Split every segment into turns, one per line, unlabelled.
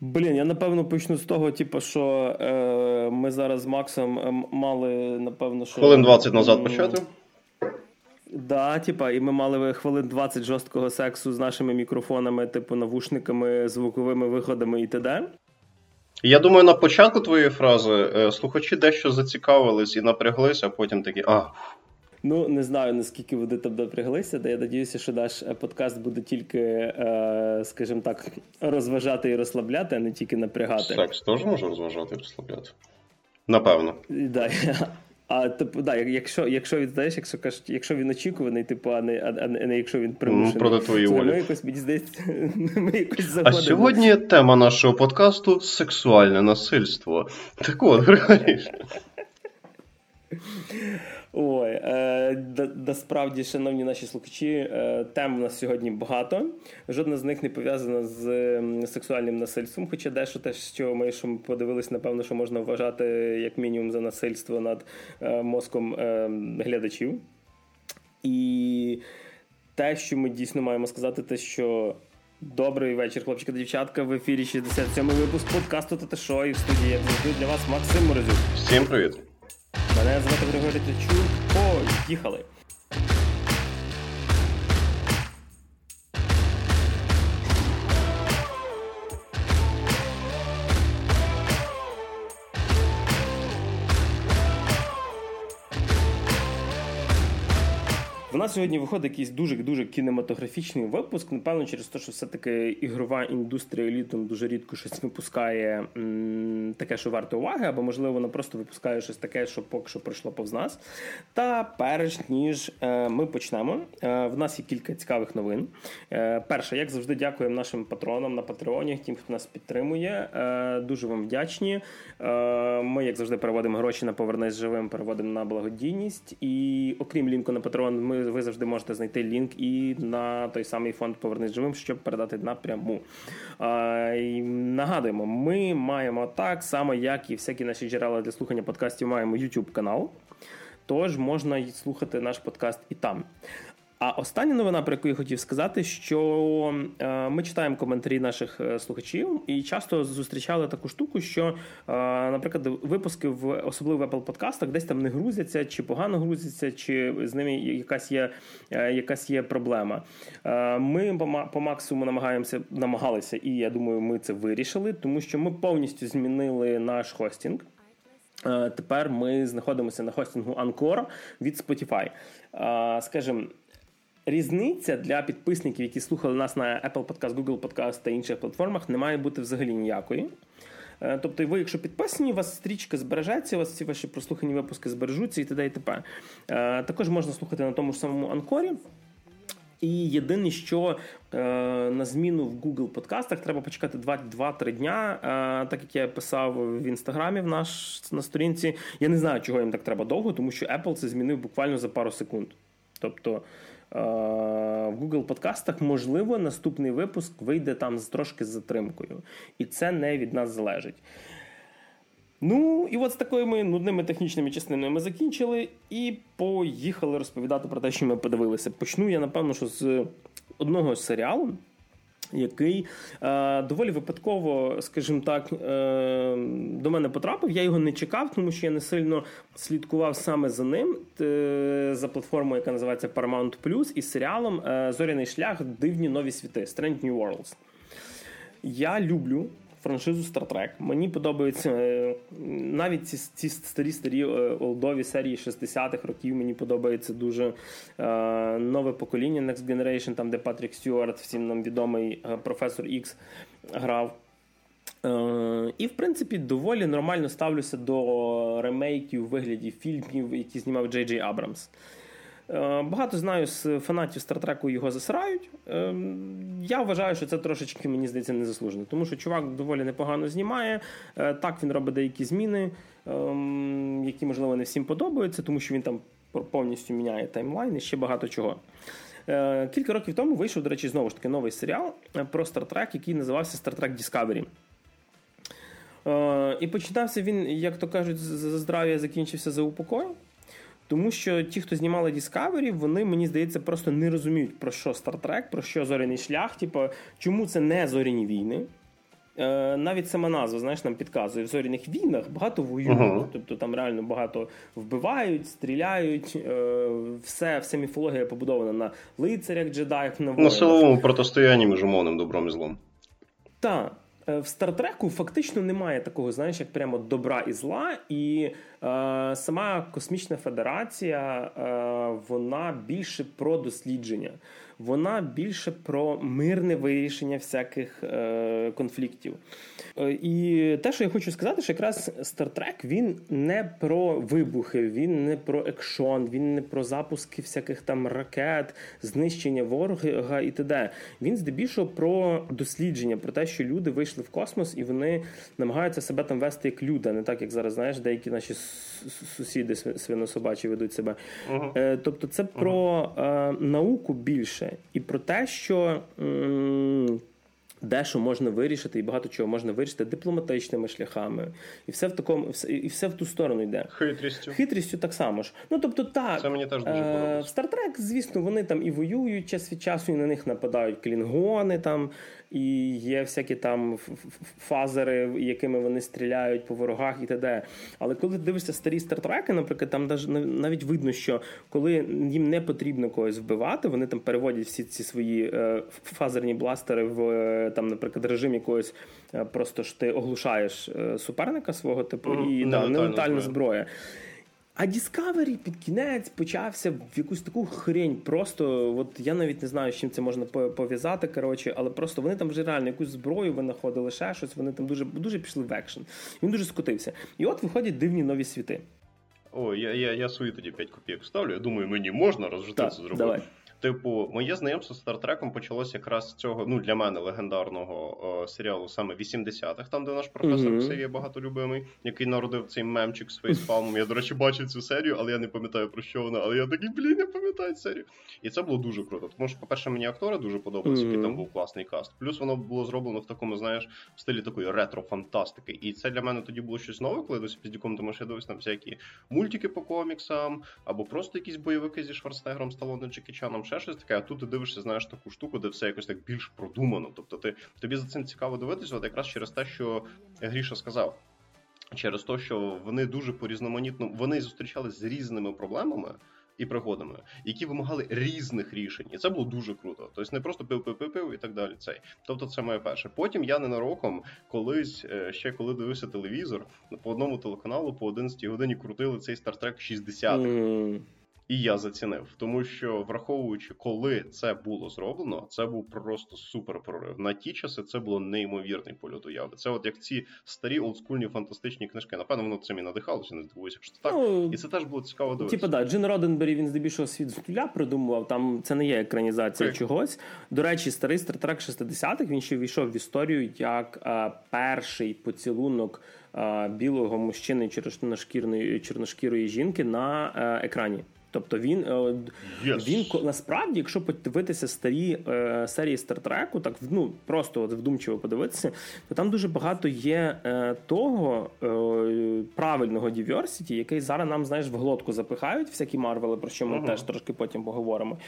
Блін, я напевно почну з того, типу, що е, ми зараз з Максом е, мали, напевно, що.
Хвилин 20 назад почати.
Да, типа, і ми мали хвилин 20 жорсткого сексу з нашими мікрофонами, типу, навушниками, звуковими виходами і т.д.
Я думаю, на початку твоєї фрази е, слухачі дещо зацікавились і напряглися, а потім такі. а.
Ну, не знаю, наскільки вони там напряглися, та я надіюся, що наш е, подкаст буде тільки, е, скажімо так, розважати і розслабляти, а не тільки напрягати.
Секс теж може розважати і розслабляти. Напевно.
Да. А типу, да, якщо якщо він знаєш, якщо кажуть, якщо він очікуваний, типу, а не а, не якщо він примушений.
Ну, проти твоєї волі.
Ми якось мені здається, ми якось
заходимо. А сьогодні тема нашого подкасту сексуальне насильство. Так от, реально.
Ой, е, насправді, шановні наші слухачі, е, тем у нас сьогодні багато. Жодна з них не пов'язана з сексуальним насильством. Хоча дещо те, що ми що подивилися, напевно, що можна вважати як мінімум за насильство над е, мозком е, глядачів. І те, що ми дійсно маємо сказати, те, що. Добрий вечір, хлопчики та дівчатка. В ефірі 67-й випуск подкасту та шо і в студії завжди для вас Максим Морозюк.
Всім привіт.
Мене звати Григорій Ткачук. Поїхали! Нас сьогодні виходить якийсь дуже-дуже кінематографічний випуск. Напевно, через те, що все-таки ігрова індустрія літом дуже рідко щось випускає таке, що варто уваги, або, можливо, вона просто випускає щось таке, що поки що пройшло повз нас. Та перш ніж е- ми почнемо, е- в нас є кілька цікавих новин. Е- перше, як завжди, дякуємо нашим патронам на Патреоні, тим, хто нас підтримує. Е, дуже вам вдячні. Е, ми, як завжди, переводимо гроші на повернись живим, переводимо на благодійність. І окрім лінку на Патрон, ми ви завжди можете знайти лінк і на той самий фонд Повернись живим, щоб передати напряму. А, і Нагадуємо, ми маємо так само, як і всякі наші джерела для слухання подкастів, маємо YouTube канал. Тож можна слухати наш подкаст і там. А остання новина, про яку я хотів сказати, що е, ми читаємо коментарі наших е, слухачів і часто зустрічали таку штуку, що, е, наприклад, випуски в особливо в Apple подкастах десь там не грузяться, чи погано грузяться, чи з ними якась є якась є проблема. Ми по максимуму намагаємося намагалися, і я думаю, ми це вирішили, тому що ми повністю змінили наш хостінг. Тепер ми знаходимося на хостингу Anchor від Spotify. Скажімо, Різниця для підписників, які слухали нас на Apple Podcast, Google Podcast та інших платформах, не має бути взагалі ніякої. Е, тобто, ви, якщо підписані, у вас стрічка збережеться, у вас всі ваші прослухані випуски збережуться і т.д. і т.п. Е, також можна слухати на тому ж самому Анкорі. І єдине, що е, на зміну в Google подкастах треба почекати 2-3 дня. Е, так як я писав в інстаграмі в наш на сторінці. Я не знаю, чого їм так треба довго, тому що Apple це змінив буквально за пару секунд. Тобто в Google подкастах, можливо, наступний випуск вийде там з трошки з затримкою. І це не від нас залежить. Ну, і от з такими нудними технічними частинами ми закінчили і поїхали розповідати про те, що ми подивилися. Почну я, напевно, що з одного серіалу який е, доволі випадково, скажімо так, е, до мене потрапив. Я його не чекав, тому що я не сильно слідкував саме за ним, е, за платформою, яка називається Paramount Plus, і серіалом е, Зоряний шлях Дивні нові світи Strange New Worlds. Я люблю франшизу Star Trek. Мені подобаються е, навіть ці ці старі старі е, олдові серії 60-х років. Мені подобається дуже е, нове покоління Next Generation, там де Патрік Стюарт, всім нам відомий професор Ікс грав. І, в принципі, доволі нормально ставлюся до ремейків у вигляді фільмів, які знімав Джей Джей Абрамс. Е, багато знаю з фанатів Стартреку його засирають. Е, я вважаю, що це трошечки, мені здається, незаслужено. Тому що чувак доволі непогано знімає. Е, так він робить деякі зміни, які, можливо, не всім подобаються, тому що він там повністю міняє таймлайн і ще багато чого. Кілька років тому вийшов, до речі, знову ж таки новий серіал про Стартрек, який називався Стартрек Discovery. І починався він, як то кажуть, за здрав'я закінчився за упокою. Тому що ті, хто знімали Discovery, вони, мені здається, просто не розуміють, про що Star Trek, про що зоряний шлях, типу, чому це не зоряні війни. е, навіть сама назва знаєш, нам підказує в зоряних війнах багато воюють, uh-huh. тобто там реально багато вбивають, стріляють. Е, все, вся міфологія побудована на лицарях, джедаях, на воїнах.
На силовому протистоянні між умовним добром і злом.
Так. Е, в Стартреку фактично немає такого, знаєш, як прямо добра і зла, і е, сама космічна федерація е, вона більше про дослідження вона більше про мирне вирішення всяких е, конфліктів. Е, і те, що я хочу сказати, що якраз Star Trek він не про вибухи, він не про екшон, він не про запуски всяких там ракет, знищення ворога і т.д. Він здебільшого про дослідження, про те, що люди вийшли в космос і вони намагаються себе там вести як люди, а не так, як зараз знаєш, деякі наші сусіди свинособачі ведуть себе. Uh-huh. Тобто, це про uh-huh. науку більше більше, і про те, що м- дещо можна вирішити, і багато чого можна вирішити дипломатичними шляхами, і все в такому, і все в ту сторону йде.
Хитрістю.
Хитрістю так само ж. Ну тобто, так
це мені теж дуже
е-
подобається.
В Стартрек, звісно, вони там і воюють час від часу, і на них нападають клінгони там і є всякі там фазери, якими вони стріляють по ворогах і т.д. Але коли ти дивишся старі стартреки, наприклад, там навіть видно, що коли їм не потрібно когось вбивати, вони там переводять всі ці свої е, фазерні бластери в е, там, наприклад, режим якогось е, просто ж ти оглушаєш суперника свого типу і да, нелетальна зброя. А Discovery під кінець почався в якусь таку хрень. Просто от я навіть не знаю, з чим це можна пов'язати. Коротше, але просто вони там вже реально якусь зброю винаходили, ще щось. Вони там дуже дуже пішли в екшен. Він дуже скотився. І от виходять дивні нові світи.
О, я я, я свої тоді 5 копійок ставлю. Я думаю, мені можна розжити це зробити. Давай. Типу, моє знайомство з стартреком почалося якраз з цього, ну для мене легендарного о, серіалу саме 80-х, там де наш професор mm-hmm. Ксавія багатолюбимий, який народив цей мемчик з фейспалмом. Я, до речі, бачив цю серію, але я не пам'ятаю про що вона. Але я такий, блін, не пам'ятаю серію. І це було дуже круто. Тому що, по-перше, мені актори дуже подобалися, mm-hmm. який там був класний каст. Плюс воно було зроблено в такому, знаєш, в стилі такої ретро-фантастики. І це для мене тоді було щось нове, коли досі піздюком, тому що я дивився там всякі мультики по коміксам, або просто якісь бойовики зі Шварценеггером, Сталоне, Джекі Чаном, ще щось таке. А тут ти дивишся, знаєш таку штуку, де все якось так більш продумано. Тобто, ти тобі за цим цікаво дивитися, от якраз через те, що Гріша сказав. Через те, що вони дуже по різноманітно вони зустрічалися з різними проблемами і пригодами, які вимагали різних рішень, і це було дуже круто. Тобто не просто пив пив пив і так далі. Цей тобто, це моє перше. Потім я ненароком колись е, ще коли дивився телевізор по одному телеканалу по 11 годині крутили цей Star Trek 60. Mm. І я зацінив, тому що враховуючи, коли це було зроблено, це був просто супер прорив. На ті часи це було неймовірний польот уяви. Це от як ці старі олдскульні фантастичні книжки. Напевно, воно цим і надихалося, не здивуюся, що так. Ну, і це теж було цікаво дивитися.
Типа, да, Джин Роденбері він здебільшого світ з нуля придумував. Там це не є екранізація так. чогось. До речі, старий стартрек 60-х він ще ввійшов в історію як а, перший поцілунок білого мужчини чорношкірної чорношкірої жінки на е, екрані. Тобто він yes. Е, він насправді, якщо подивитися старі е, серії Стартреку, так ну просто от вдумчиво подивитися, то там дуже багато є е, того е, правильного diversity, який зараз нам знаєш в глотку запихають всякі марвели, про що ми uh-huh. теж трошки потім поговоримо.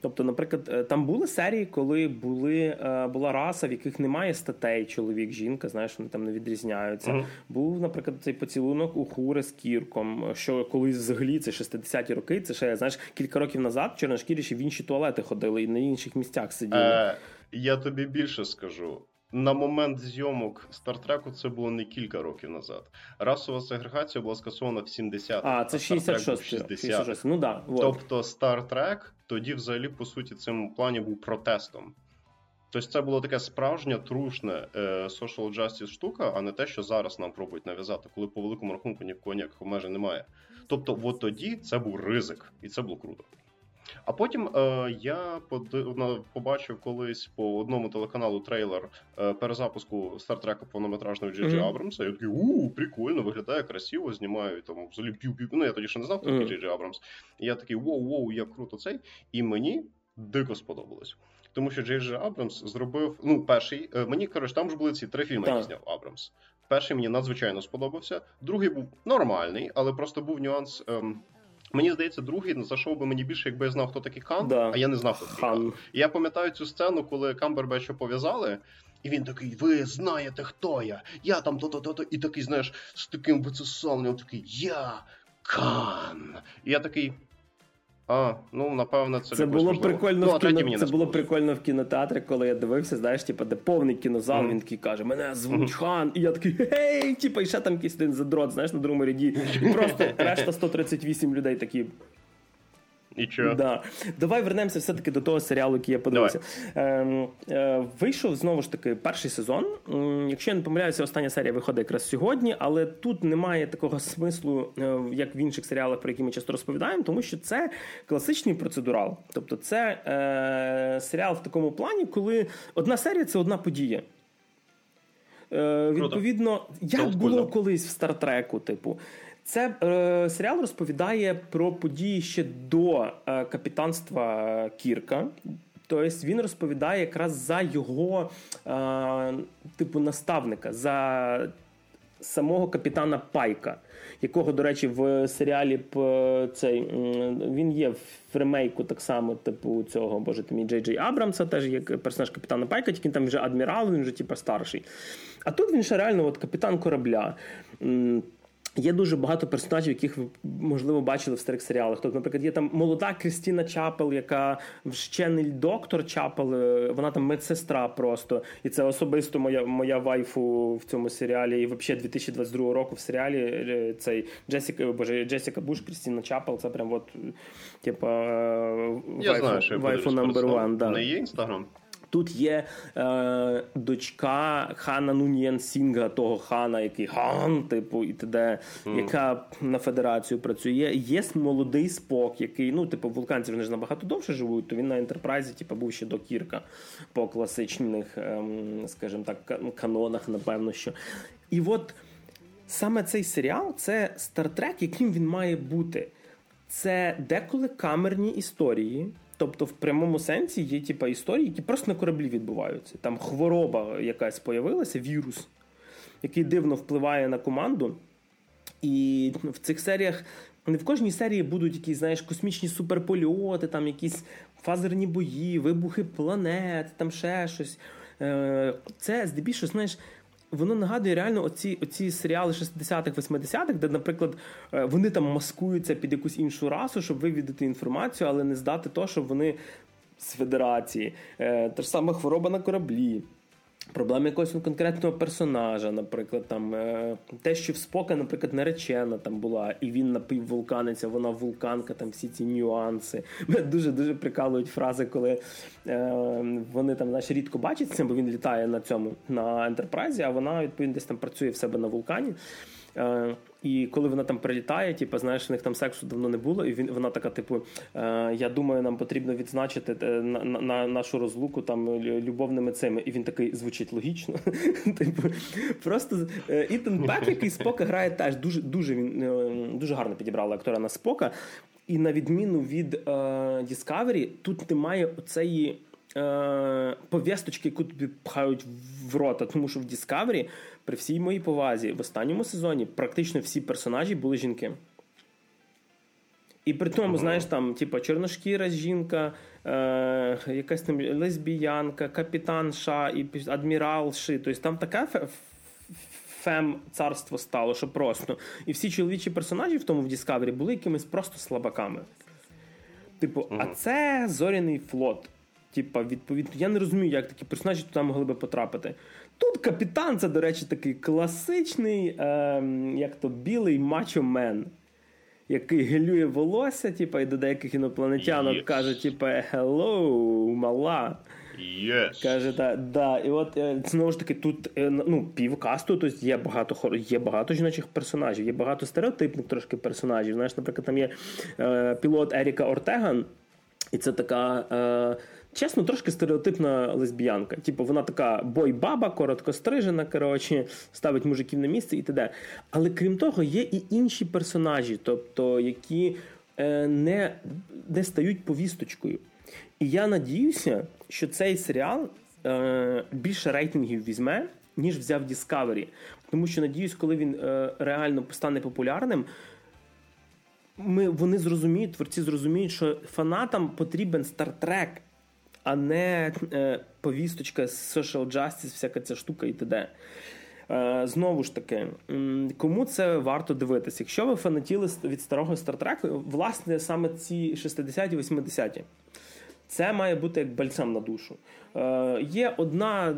Тобто, наприклад, е, там були серії, коли були е, була раса, в яких немає статей, чоловік, жінка, знаєш, вони там не відрізняються. Uh-huh. Був, наприклад, цей поцілунок у хури з кірком, що колись взагалі це 60-ті роки. Це ще знаєш, кілька років назад чорношкірі ще в інші туалети ходили і на інших місцях сиділи. Е,
Я тобі більше скажу. На момент зйомок Стартреку це було не кілька років назад. Расова сегрегація була скасована в 70
А, це 66 60 66 Ну да,
вот. Тобто Стартрек тоді, взагалі, по суті, цим плані був протестом. Тобто це було таке справжнє трушне е, social justice штука, а не те, що зараз нам пробують нав'язати, коли по великому рахунку ніякого ніяких обмежень немає. Тобто, от тоді це був ризик, і це було круто. А потім е, я побачив колись по одному телеканалу трейлер е, перезапуску стартрека повнометражного Джей Джей Абрамса. Я такий у прикольно, виглядає красиво, знімаю там взагалі п'ю-п'ю. Ну я тоді ще не знав, такий Джей Джей Абрамс. І я такий воу-воу, як круто цей. І мені дико сподобалось. Тому що Джей Джей Абрамс зробив. Ну, перший. Е, мені коротше, там ж були ці три фільми, які зняв Абрамс. Перший мені надзвичайно сподобався. Другий був нормальний, але просто був нюанс. Ем, Мені здається, другий зайшов би мені більше, якби я знав, хто такий Хан, да. а я не знав, хто такий Хан. І я пам'ятаю цю сцену, коли Камбербеча пов'язали, І він такий: Ви знаєте, хто я? Я там то-то-то-то. І такий, знаєш, з таким вицесовним, такий Я Кан. І я такий. А, ну напевно, це
це було прикольно ну, в кіно... Це було прикольно в кінотеатрі, коли я дивився, знаєш, типу, де повний кінозал, mm-hmm. він такий каже: Мене звуть mm-hmm. хан, і я такий гей, типу, і ще там якийсь один задрот, знаєш, на другому ряді. І просто решта 138 людей такі.
І чого?
Да. Давай вернемося все-таки до того серіалу, який я подивився. Е, е, Вийшов знову ж таки перший сезон. Якщо я не помиляюся, остання серія виходить якраз сьогодні, але тут немає такого смислу, е, як в інших серіалах, про які ми часто розповідаємо, тому що це класичний процедурал. Тобто, це е, серіал в такому плані, коли одна серія це одна подія. Е, Відповідно, як було колись в Стартреку, типу. Це е, серіал розповідає про події ще до е, капітанства Кірка. Тобто він розповідає якраз за його е, типу наставника, за самого капітана Пайка, якого, до речі, в серіалі цей він є в ремейку так само, типу цього боже ти мій Джей Джей Абрамса, теж як персонаж капітана Пайка, тільки він там вже адмірал, він вже типу, старший. А тут він ще реально от капітан корабля. Є дуже багато персонажів, яких ви можливо бачили в старих серіалах. Тобто, наприклад, є там молода Крістіна Чапел, яка вщений доктор Чапел, е, вона там медсестра просто. І це особисто моя моя вайфу в цьому серіалі. І взагалі 2022 року в серіалі е, цей Джесіка Боже Джесіка Буш, Крістіна Чапел. Це прям от типа
waifu,
waifu number one. Да.
Не є інстаграм.
Тут є е, дочка хана Нунієн Сінга, того хана, який хан, типу, і т.д., mm. яка на федерацію працює. Є молодий спок, який, ну, типу, вулканці вони ж набагато довше живуть, то він на ентерпрайзі, типу, був ще до Кірка по класичних, е, скажімо так, канонах, напевно, що. І от саме цей серіал це стартрек, яким він має бути. Це деколи камерні історії. Тобто, в прямому сенсі є типа історії, які просто на кораблі відбуваються. Там хвороба якась появилася, вірус, який дивно впливає на команду. І в цих серіях не в кожній серії будуть якісь, знаєш, космічні суперпольоти, там якісь фазерні бої, вибухи планет, там ще щось. Е, це здебільшого, знаєш, воно нагадує реально оці оці серіали 60-х, 80-х, де, наприклад, е, вони там маскуються під якусь іншу расу, щоб вивідати інформацію, але не здати то, що вони з федерації. Е, та ж сама хвороба на кораблі. Проблеми якогось конкретного персонажа, наприклад, там е, те, що в Спока, наприклад, наречена там була, і він напіввулканиться, вона вулканка, там всі ці нюанси. Мене дуже дуже прикалують фрази, коли е, вони там знаєш, рідко бачаться, бо він літає на цьому на ентерпрайзі, а вона відповідно десь там працює в себе на вулкані. Е, і коли вона там прилітає, типу, знаєш, у них там сексу давно не було, і він вона така, типу, е, я думаю, нам потрібно відзначити е, на, на нашу розлуку там любовними цими. І він такий звучить логічно. Типу, просто Ітан Пек, який Спока грає теж дуже дуже він дуже гарно підібрали актора на Спока. І на відміну від е, Discovery, тут немає оцеї е, пов'язочки, яку тобі пхають в рота, тому що в Discovery при всій моїй повазі в останньому сезоні практично всі персонажі були жінки. І при тому, знаєш, там, типу, чорношкіра жінка, е, якась там лесбіянка, капітан Ша, і адмірал Ши. Тобто там таке фем царство стало, що просто. І всі чоловічі персонажі в тому в Discovery були якимись просто слабаками. Типу, uh а це зоряний флот. Типа, відповідно, я не розумію, як такі персонажі туди могли би потрапити. Тут капітан, це, до речі, такий класичний, е, як то білий мачо-мен, який гелює волосся, типу, і до деяких інопланетянок yes. каже, типу, hello, мала.
Yes.
Каже, да, да. І от е, знову ж таки, тут е, ну, півкасту, тобто є багато є багато жіночих персонажів, є багато стереотипних трошки персонажів. Знаєш, наприклад, там є е, пілот Еріка Ортеган, і це така. Е, чесно, трошки стереотипна лесбіянка. Типу, вона така бой-баба, короткострижена, коротше, ставить мужиків на місце і т.д. Але крім того, є і інші персонажі, тобто, які е, не, не стають повісточкою. І я надіюся, що цей серіал е, більше рейтингів візьме, ніж взяв Discovery. Тому що надіюсь, коли він е, реально стане популярним. Ми вони зрозуміють, творці зрозуміють, що фанатам потрібен стартрек, а не е, повісточка, social justice, всяка ця штука і т.д. Е, знову ж таки, кому це варто дивитися? Якщо ви фанатіли від старого стартреку, власне, саме ці 60-ті, 80-ті, це має бути як бальсам на душу. Е, є одна.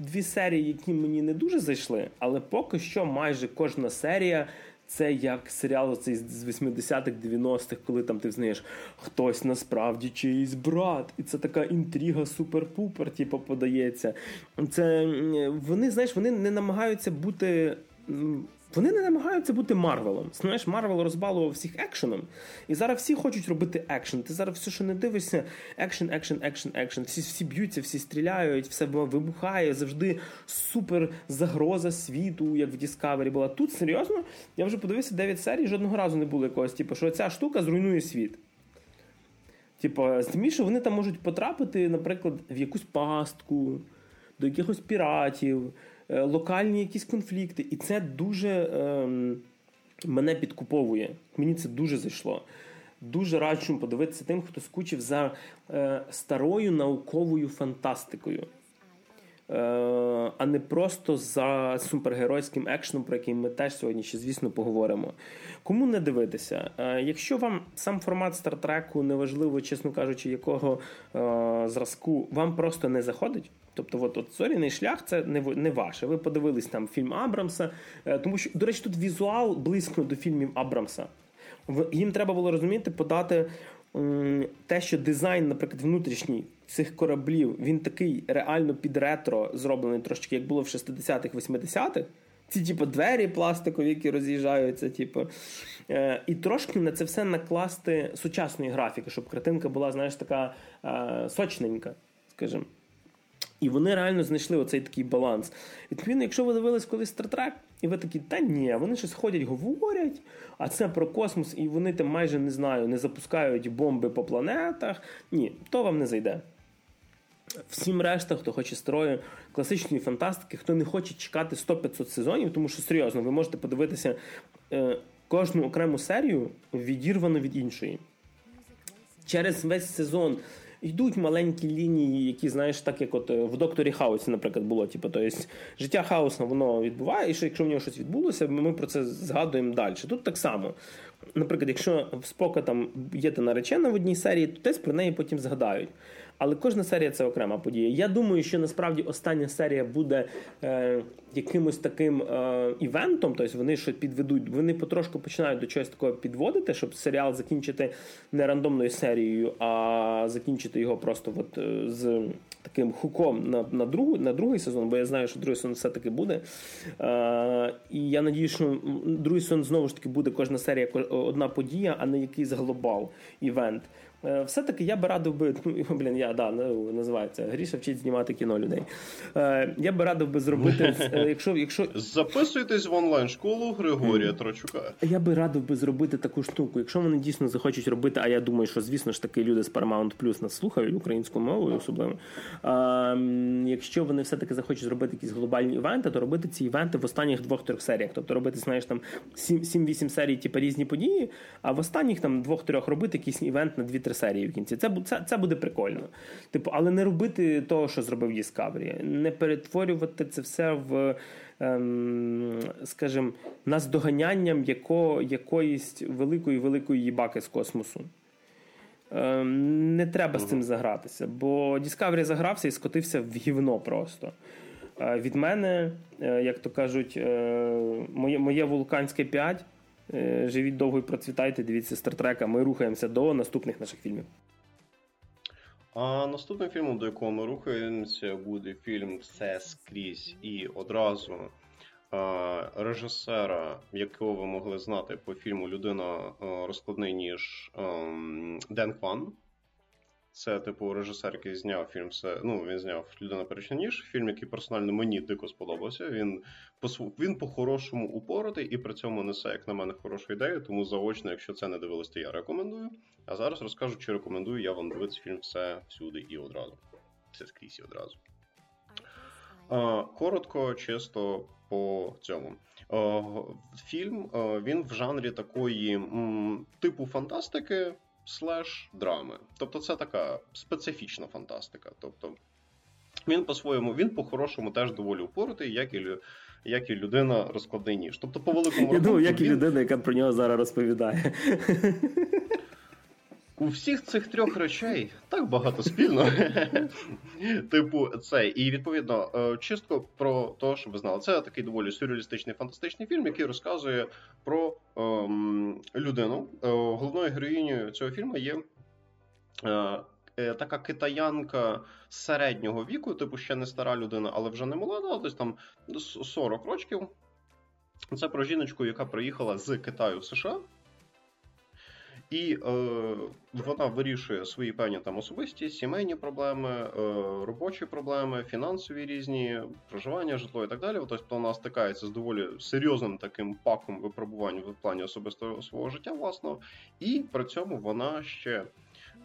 Дві серії, які мені не дуже зайшли, але поки що майже кожна серія це як серіал оцей з 80-х, 90-х, коли там ти знаєш, хтось насправді чиїсь брат. І це така інтрига супер-пупер, типу, подається. Це Вони, знаєш, вони не намагаються бути вони не намагаються бути Марвелом. Знаєш, Марвел розбалував всіх екшеном. І зараз всі хочуть робити екшен. Ти зараз все, що не дивишся, екшен, екшен, екшен, екшен. Всі всі б'ються, всі стріляють, все вибухає, завжди супер загроза світу, як в Discovery була. Тут серйозно, я вже подивився 9 серій, жодного разу не було якогось, типу, що ця штука зруйнує світ. Типу, з вони там можуть потрапити, наприклад, в якусь пастку, до якихось піратів. Е, локальні якісь конфлікти. І це дуже е, мене підкуповує. Мені це дуже зайшло. Дуже раджу подивитися тим, хто скучив за е, старою науковою фантастикою. Е, а не просто за супергеройським екшеном, про який ми теж сьогодні ще, звісно, поговоримо. Кому не дивитися? Е, якщо вам сам формат стартреку неважливо, чесно кажучи, якого зразку вам просто не заходить. Тобто, от, от зоряний шлях це не не ваше. Ви подивились там фільм Абрамса, е, тому що, до речі, тут візуал близько до фільмів Абрамса. Їм треба було розуміти, подати те, що дизайн, наприклад, внутрішній цих кораблів, він такий реально під ретро зроблений трошки, як було в 60-х, 80-х. Ці, типу, двері пластикові, які роз'їжджаються, типу. Е, і трошки на це все накласти сучасної графіки, щоб картинка була, знаєш, така е, сочненька, скажімо. І вони реально знайшли оцей такий баланс. Відповідно, якщо ви дивились колись Стартрек, і ви такі, та ні, вони щось ходять, говорять, а це про космос, і вони там майже не знаю, не запускають бомби по планетах. Ні, то вам не зайде. Всім решта, хто хоче старої класичної фантастики, хто не хоче чекати 100-500 сезонів, тому що серйозно, ви можете подивитися е, кожну окрему серію відірвано від іншої. Через весь сезон йдуть маленькі лінії, які знаєш, так як от е, в докторі Хаусі, наприклад, було. Типу, тобто життя хаосна воно відбуває, і що якщо в нього щось відбулося, ми про це згадуємо далі. Тут так само. Наприклад, якщо в Спока там є та наречена в одній серії, то десь про неї потім згадають. Але кожна серія це окрема подія. Я думаю, що насправді остання серія буде е, якимось таким е, івентом, тобто вони щось підведуть, вони потрошку починають до чогось такого підводити, щоб серіал закінчити не рандомною серією, а закінчити його просто от, е, з таким хуком на на, другу, на другий сезон, бо я знаю, що другий сезон все-таки буде. Е, І я надію, що другий сезон знову ж таки буде кожна серія одна подія, а не якийсь глобал івент. Е, все-таки я би радив би, ну, блін, я да, ну, називається Гріша вчить знімати кіно людей. Е, я би радив би зробити, е, якщо якщо
записуйтесь в онлайн школу Григорія Трочука.
Я би радив би зробити таку штуку. Якщо вони дійсно захочуть робити, а я думаю, що звісно ж таки люди з Paramount Plus нас слухають українською мовою, особливо. А, Якщо вони все-таки захочуть зробити якісь глобальні івенти, то робити ці івенти в останніх двох-трьох серіях. Тобто робити, знаєш, там 7-8 серій, типу, різні події, а в останніх там двох-трьох робити якийсь івент на 2 три серії в кінці. Це це, це буде прикольно. Типу, але не робити того, що зробив Discovery. не перетворювати це все в. Ем, скажімо, наздоганянням яко, якоїсь великої великої їбаки з космосу. Ем, не треба з цим загратися, бо Discovery загрався і скотився в гівно просто. Е, від мене, е, як то кажуть, е, моє моє вулканське 5 Е, живіть довго і процвітайте, дивіться стартрека. Ми рухаємося до наступних наших фільмів.
А наступним фільмом, до якого ми рухаємося, буде фільм Все скрізь і одразу режисера, якого ви могли знати по фільму Людина розкладний ніж ем, Ден Кван. Це, типу, режисер, який зняв фільм. Це, ну, він зняв Людина перечна ніж. Фільм, який персонально мені дико сподобався. Він по він по-хорошому упоротий і при цьому несе, як на мене, хорошу ідею. Тому заочно, якщо це не дивились, то я рекомендую. А зараз розкажу, чи рекомендую я вам дивитися фільм все всюди і одразу. Все скрізь і одразу. Коротко, чисто по цьому. Фільм він в жанрі такої типу фантастики слеш драми. Тобто це така специфічна фантастика. Тобто Він по-своєму, він по-хорошому теж доволі упоротий, як і як і людина розкладний ніж. Тобто, по великому
Я думаю, як і людина, яка про нього зараз розповідає.
У всіх цих трьох речей так багато спільно. Типу, це. І відповідно, е, чистко про те, що ви знали, це такий доволі сюрреалістичний фантастичний фільм, який розказує про ем, людину. Е, головною героїнею цього фільму є. Е, така китаянка середнього віку, типу ще не стара людина, але вже не молода, десь там 40 років. Це про жіночку, яка приїхала з Китаю в США. І е, вона вирішує свої певні там особисті, сімейні проблеми, е, робочі проблеми, фінансові різні, проживання, житло і так далі. Тобто вона стикається з доволі серйозним таким паком випробувань в плані особистого свого життя, власного, і при цьому вона ще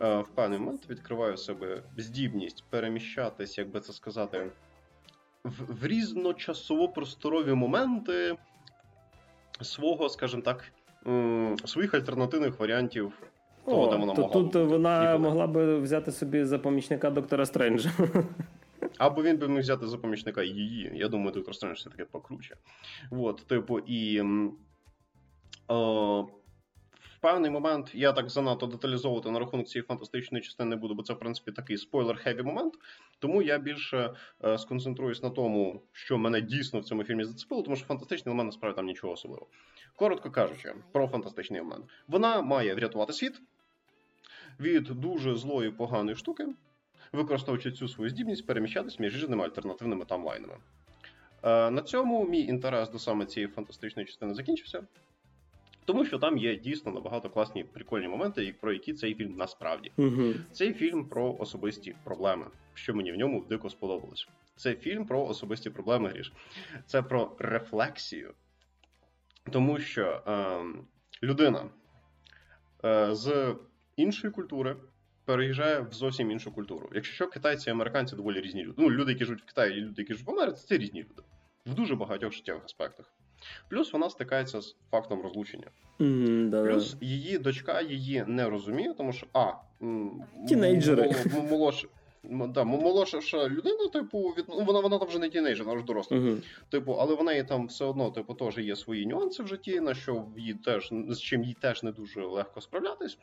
е, в певний момент відкриває в себе здібність переміщатись, як би це сказати, в, в різночасово-просторові моменти свого, скажімо так своїх альтернативних варіантів.
Того, О, де вона то могла Тут вона могла би взяти собі за помічника доктора Стренджа.
Або він би міг взяти за помічника її. Я думаю, доктор Стрендж все таки покруче. От, типу, і о, в певний момент я так занадто деталізовувати на рахунок цієї фантастичної частини не буду, бо це, в принципі, такий спойлер-хеві момент. Тому я більше е, сконцентруюсь на тому, що мене дійсно в цьому фільмі зацепило, тому що фантастичний елемент насправді там нічого особливого. Коротко кажучи, про фантастичний момент. Вона має врятувати світ від дуже злої поганої штуки, використовуючи цю свою здібність переміщатись між різними альтернативними тамлайнами. Е, на цьому мій інтерес до саме цієї фантастичної частини закінчився. Тому що там є дійсно набагато класні прикольні моменти, про які цей фільм насправді.
Угу.
Цей фільм про особисті проблеми, що мені в ньому дико сподобалось. Це фільм про особисті проблеми гріш. Це про рефлексію тому що е, людина е, з іншої культури переїжджає в зовсім іншу культуру. Якщо китайці і американці доволі різні люди. Ну, люди, які живуть в Китаї, і люди, які живуть в Америці, це різні люди в дуже багатьох життєвих аспектах. Плюс вона стикається з фактом розлучення.
Mm, да,
Плюс її дочка її не розуміє, тому що а
Тінейджери.
молодше да, молодша людина, типу, від ну, вона вона там вже не тінейджер, вона вже доросла.
Uh-huh.
Типу, але в неї там все одно, типу, теж є свої нюанси в житті, на що їй теж з чим їй теж не дуже легко справлятись.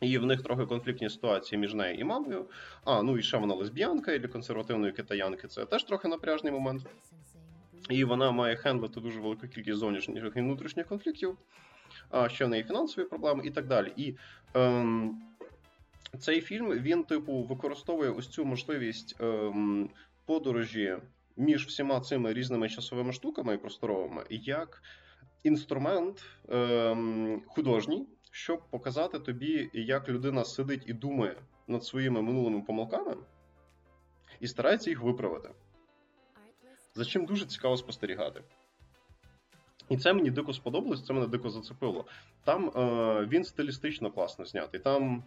І в них трохи конфліктні ситуації між нею і мамою. А, ну і ще вона лесбіянка і для консервативної китаянки це теж трохи напряжний момент. І вона має хендлити дуже велику кількість зовнішніх і внутрішніх конфліктів, а ще в неї фінансові проблеми і так далі. І ем, цей фільм він, типу, використовує ось цю можливість ем, подорожі між всіма цими різними часовими штуками і просторовими, як інструмент ем, художній, щоб показати тобі, як людина сидить і думає над своїми минулими помилками і старається їх виправити. За чим дуже цікаво спостерігати. І це мені дико сподобалось, це мене дико зацепило. Там е, він стилістично класно знятий. Там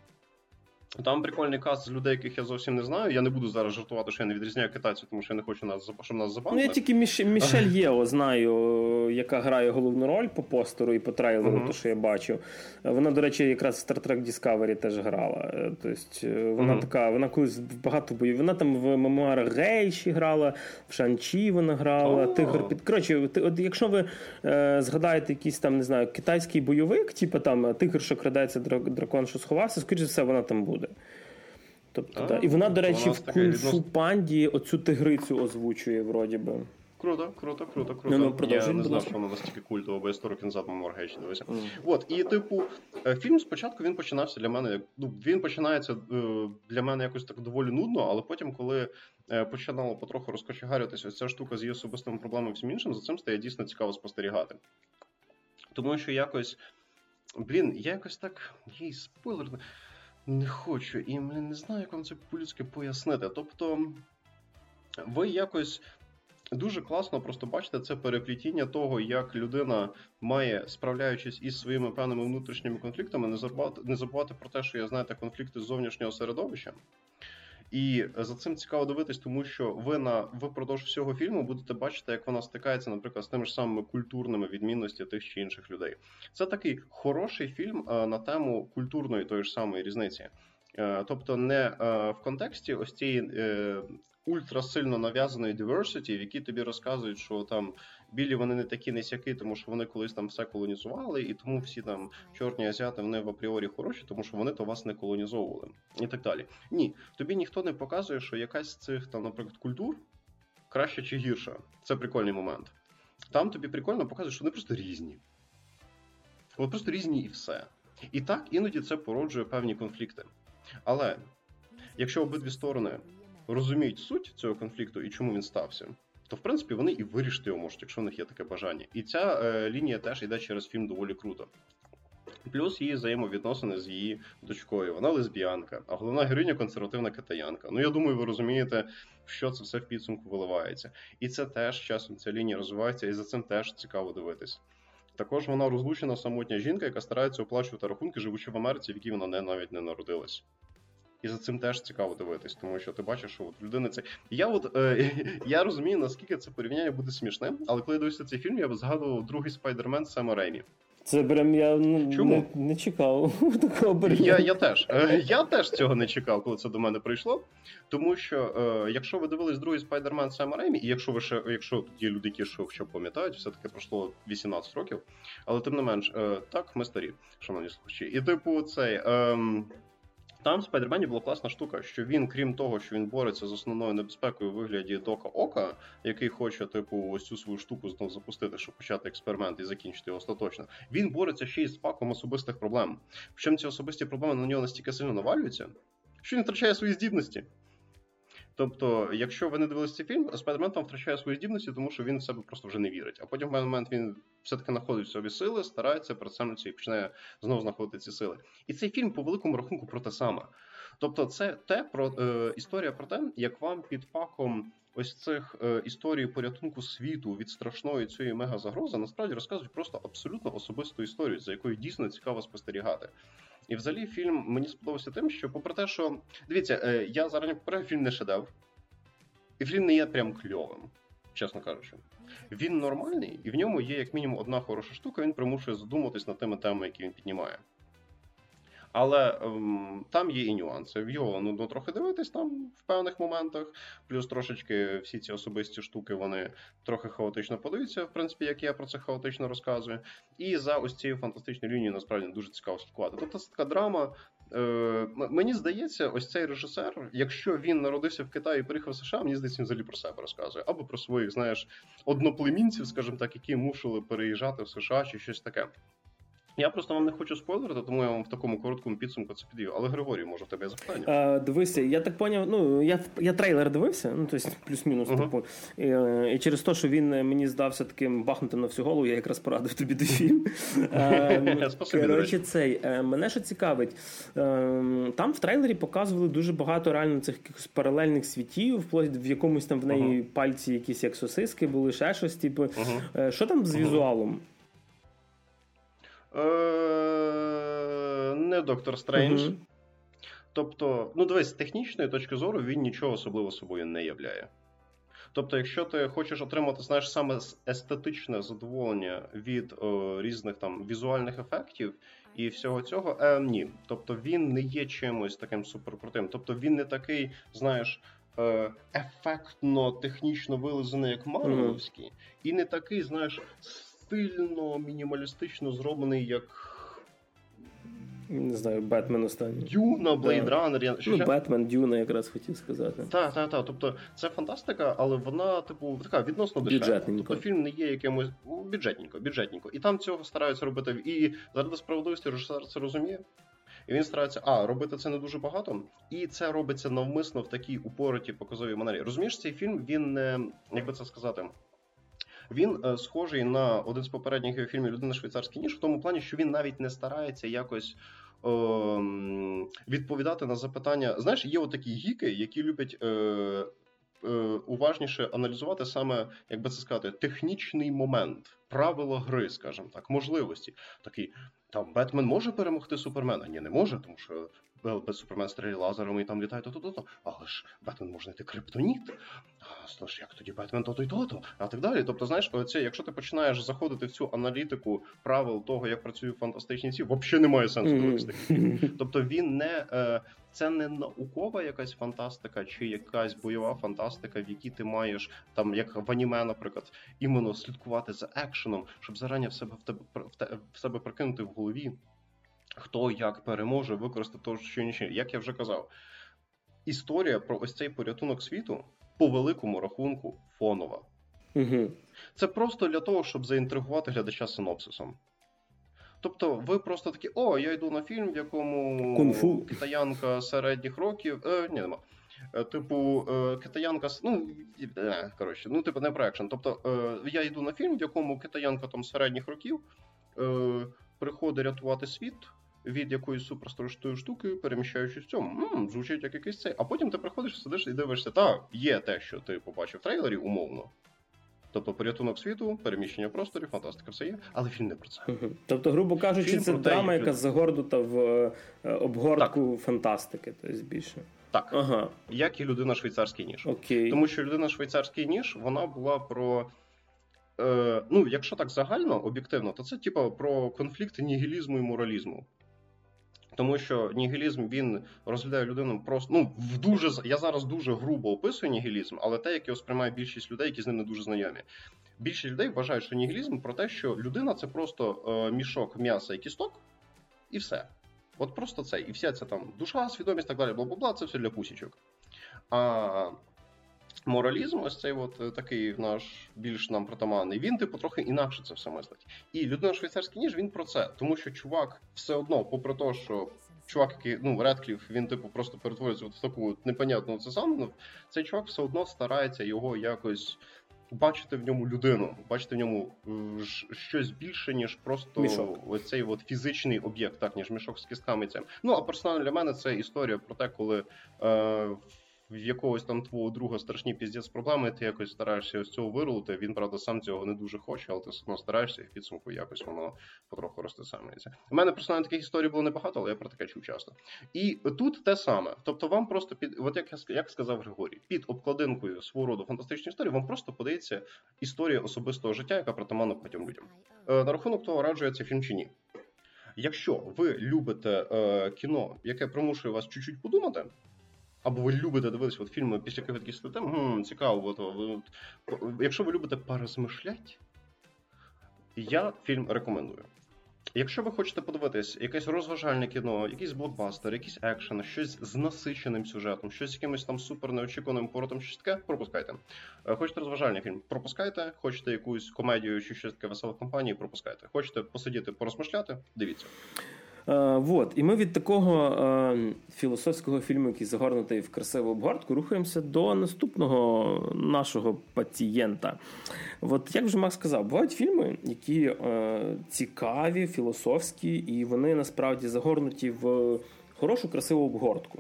там прикольний каст з людей, яких я зовсім не знаю. Я не буду зараз жартувати, що я не відрізняю китайців, тому що я не хочу нас щоб нас забанили.
Ну, я тільки Міш... Мішель Єо знаю, яка грає головну роль по постеру і по трейлеру, uh-huh. то що я бачу. Вона, до речі, якраз в Star Trek Discovery теж грала. Тобто, вона uh-huh. така, вона колись багато боїв. Вона там в мемуарах Гейші грала, в Шанчі вона грала, uh-huh. Тигр під. Коротше, от якщо ви е, згадаєте якийсь там, не знаю, китайський бойовик, типу там Тигр, що крадається, дракон, що сховався, скоріше все, вона там буде. Тобто, а, да. І вона, до речі, в кунг-фу панді оцю тигрицю озвучує, вроді би.
Круто, круто, круто, круто. Ну, ну, я не знав, що вона настільки культова, бо я 100 років назад Моргейч дивився. Mm. От, і, типу, е, фільм спочатку він починався для мене. Ну, він починається е, для мене якось так доволі нудно, але потім, коли е, починало потроху розкочегарюватися ось ця штука з її особистими проблемами всім іншим, за цим стає дійсно цікаво спостерігати. Тому що якось. Блін, я якось так. Їй спойлер не хочу і не знаю, як вам це по-людськи пояснити. Тобто, ви якось. Дуже класно просто бачите це переплітіння того, як людина має, справляючись із своїми певними внутрішніми конфліктами, не забувати не забувати про те, що я знаєте конфлікти з зовнішнього середовища. І за цим цікаво дивитись, тому що ви на впродовж всього фільму будете бачити, як вона стикається, наприклад, з тими ж самими культурними відмінності тих чи інших людей. Це такий хороший фільм е, на тему культурної тої ж самої різниці. Е, тобто, не е, в контексті ось цієї ультрасильно нав'язаної diversity, в якій тобі розказують, що там білі вони не такі не сяки, тому що вони колись там все колонізували, і тому всі там чорні азіати вони в апріорі хороші, тому що вони то вас не колонізовували. І так далі. Ні, тобі ніхто не показує, що якась з цих там, наприклад, культур краща чи гірша. Це прикольний момент. Там тобі прикольно показують, що вони просто різні. Вони просто різні і все. І так іноді це породжує певні конфлікти. Але якщо обидві сторони розуміють суть цього конфлікту і чому він стався, то в принципі вони і вирішити його можуть, якщо в них є таке бажання. І ця е, лінія теж йде через фільм доволі круто. Плюс її взаємовідносини з її дочкою. Вона лесбіянка, а головна героїня консервативна китаянка. Ну я думаю, ви розумієте, що це все в підсумку виливається. І це теж часом ця лінія розвивається, і за цим теж цікаво дивитись. Також вона розлучена самотня жінка, яка старається оплачувати рахунки, живучи в Америці, в якій вона не навіть не народилась. І за цим теж цікаво дивитись, тому що ти бачиш, що от людина це. Я от е, я розумію, наскільки це порівняння буде смішним, але коли я дивився цей фільм, я згадував другий спайдермен Сема Реймі.
Це прям я ну, Чому? Не, не чекав такого
Я я теж е, Я теж цього не чекав, коли це до мене прийшло. Тому що, е, якщо ви дивились другий спайдермен Сема Реймі, і якщо ви ще, якщо є люди, які що, що пам'ятають, все-таки пройшло 18 років, але тим не менш, е, так, ми старі, шановні слухачі. І типу, цей. Е, там в Спайдермені була класна штука, що він, крім того, що він бореться з основною небезпекою у вигляді Дока Ока, який хоче, типу, ось цю свою штуку знову запустити, щоб почати експеримент і закінчити його остаточно. Він бореться ще й з паком особистих проблем. Причому ці особисті проблеми на нього настільки сильно навалюються, що він втрачає свої здібності. Тобто, якщо ви не дивилися цей фільм, Спайдермен там втрачає свої здібності, тому що він в себе просто вже не вірить. А потім в момент він все-таки знаходить собі сили, старається прицелюється і починає знову знаходити ці сили. І цей фільм по великому рахунку про те саме. Тобто, це те про е, історія про те, як вам під паком ось цих е, історій порятунку світу від страшної цієї мегазагрози насправді розказують просто абсолютно особисту історію, за якою дійсно цікаво спостерігати. І взагалі фільм мені сподобався тим, що, попри те, що дивіться, е, я зарані попередив, фільм не шедевр, і фільм не є прям кльовим, чесно кажучи. Він нормальний, і в ньому є як мінімум одна хороша штука. Він примушує задуматись над тими темами, які він піднімає. Але ем, там є і нюанси. В його ну, трохи дивитись там в певних моментах. Плюс трошечки всі ці особисті штуки вони трохи хаотично подаються, в принципі, як я про це хаотично розказую. І за ось цією фантастичною лінією насправді дуже цікаво слідкувати. Тобто це така драма. Е, Мені здається, ось цей режисер, якщо він народився в Китаї і приїхав в США, мені здається, він взагалі про себе розказує. Або про своїх, знаєш, одноплемінців, скажімо так, які мусили переїжджати в США чи щось таке. Я просто вам не хочу спойлерити, тому я вам в такому короткому підсумку це підію. Але Григорій, може, в тебе є запитання?
А, Дивися, я так поняв. Ну я я трейлер дивився, ну тобто плюс-мінус. Uh-huh. Типу, і, е, і через те, що він е, мені здався таким бахнутим на всю голову, я якраз порадив тобі до фільм. Коротше, цей е, мене що цікавить. Там в трейлері показували дуже багато реально цих якихось паралельних світів, вплоть в якомусь там в неї пальці якісь як сосиски були, ще щось. Типу, що там з візуалом?
Е, Не Доктор Стрендж. Угу. Тобто, ну дивись, з технічної точки зору він нічого особливо собою не являє. Тобто, якщо ти хочеш отримати знаєш, саме естетичне задоволення від о, різних там візуальних ефектів і всього цього, е, ні. Тобто він не є чимось таким суперкрутим. Тобто він не такий, знаєш, е, ефектно технічно вилизаний, як Марвеловський, mm-hmm. і не такий, знаєш, стильно, мінімалістично зроблений, як.
Не знаю, Бетмен останній.
Дюна, Блейд Раннер. Я...
Ну, Бетмен, Дюна, якраз хотів сказати.
Так, так, так. Тобто це фантастика, але вона, типу, така відносно дешева. Тобто фільм не є якимось бюджетненько, бюджетненько. І там цього стараються робити. І заради справедливості режисер це розуміє. І він старається а робити це не дуже багато, і це робиться навмисно в такій упоротій показовій манері. Розумієш, цей фільм він не як би це сказати. Він е, схожий на один з попередніх фільмів Людина швейцарський ніж в тому плані, що він навіть не старається якось. Відповідати на запитання. Знаєш, є отакі гіки, які люблять е, е, уважніше аналізувати саме, як би це сказати, технічний момент, правила гри, скажімо так, можливості. Такий там Бетмен може перемогти Супермена? Ні, не може, тому що Супермен стріляє лазером і там літає то-то-то. Але ж Бетмен може знайти криптоніт. Тож як тоді Бетмен то-то і то-то, а так далі. Тобто, знаєш, оце, якщо ти починаєш заходити в цю аналітику правил того, як працюють фантастичні ці, взагалі немає сенсу дивитися такий Тобто він не е, це не наукова якась фантастика, чи якась бойова фантастика, в якій ти маєш там, як в аніме, наприклад, іменно слідкувати за екшеном, щоб зарані в себе в тебе в себе прикинути в голові хто як переможе використати то, що інше. Як я вже казав, історія про ось цей порятунок світу по великому рахунку фонова.
Угу.
Це просто для того, щоб заінтригувати глядача синопсисом. Тобто, ви просто такі, о, я йду на фільм, в якому
Кунг-фу.
китаянка середніх років. Е, Ні, нема. Е, типу, е, китаянка ну, е, коротше, ну, типу, не про екшен. Тобто, я йду на фільм, в якому китаянка там середніх років приходить рятувати світ від якоїсь суперстрашної штуки, переміщаючись в цьому. М-м, звучить як якийсь цей. А потім ти приходиш, сидиш і дивишся, та є те, що ти побачив в трейлері, умовно. Тобто порятунок світу, переміщення просторів, фантастика, все є, але фільм не про це.
Тобто, грубо кажучи, фільм це драма, яка загорнута в е, обгортку так. фантастики, тобто більше.
Так. Ага. Як і людина швейцарський ніж.
Окей.
Тому що людина швейцарський ніж, вона була про Е, ну, якщо так загально, об'єктивно, то це типа про конфлікт нігілізму і моралізму. Тому що нігілізм він розглядає людину просто ну в дуже я зараз дуже грубо описую нігілізм, але те, як його сприймає більшість людей, які з ним не дуже знайомі. Більшість людей вважають, що нігілізм про те, що людина це просто е, мішок м'яса і кісток, і все. От просто це. І вся ця там душа, свідомість, так далі, бла бла бла, це все для пусічок. А Моралізм, ось цей от е, такий наш більш нам притаманний, він типу трохи інакше це все мислить. І людина швейцарський ніж він про це, тому що чувак все одно, попри те, що чувак, який ну Редкліф, він типу просто перетворюється в таку непонятну це саме, ну, цей чувак все одно старається його якось. Бачити в ньому людину, бачити в ньому е, щось більше, ніж просто
мішок.
оцей от фізичний об'єкт, так ніж мішок з кістками. Цим. Ну а персонально для мене це історія про те, коли е, в якогось там твого друга страшні піздець проблеми, ти якось стараєшся з цього вирулити. Він, правда, сам цього не дуже хоче, але ти одно стараєшся і в підсумку якось воно потроху розтисається. У мене персонально таких історій було небагато, але я про таке чув часто. І тут те саме. Тобто, вам просто під, от як я як сказав Григорій, під обкладинкою свого роду фантастичної історії, вам просто подається історія особистого життя, яка притаманна багатьом людям. Е, на рахунок того, раджує цей фільм чи ні. Якщо ви любите е, кіно, яке примушує вас чуть-чуть подумати, або ви любите дивитися от фільми, після яких ви такі сидите, хм, цікаво, от, от, якщо ви любите порозмишлять, я фільм рекомендую. Якщо ви хочете подивитись якесь розважальне кіно, якийсь блокбастер, якийсь екшен, щось з насиченим сюжетом, щось з якимось там супер неочікуваним поворотом, щось таке, пропускайте. Е, хочете розважальний фільм, пропускайте. Хочете якусь комедію чи щось таке веселе компанії, пропускайте. Хочете посидіти, порозмишляти, дивіться.
Е, вот. І ми від такого е, філософського фільму, який загорнутий в красиву обгортку, рухаємося до наступного нашого пацієнта. От як вже Макс сказав, бувають фільми, які е, цікаві, філософські, і вони насправді загорнуті в хорошу красиву обгортку.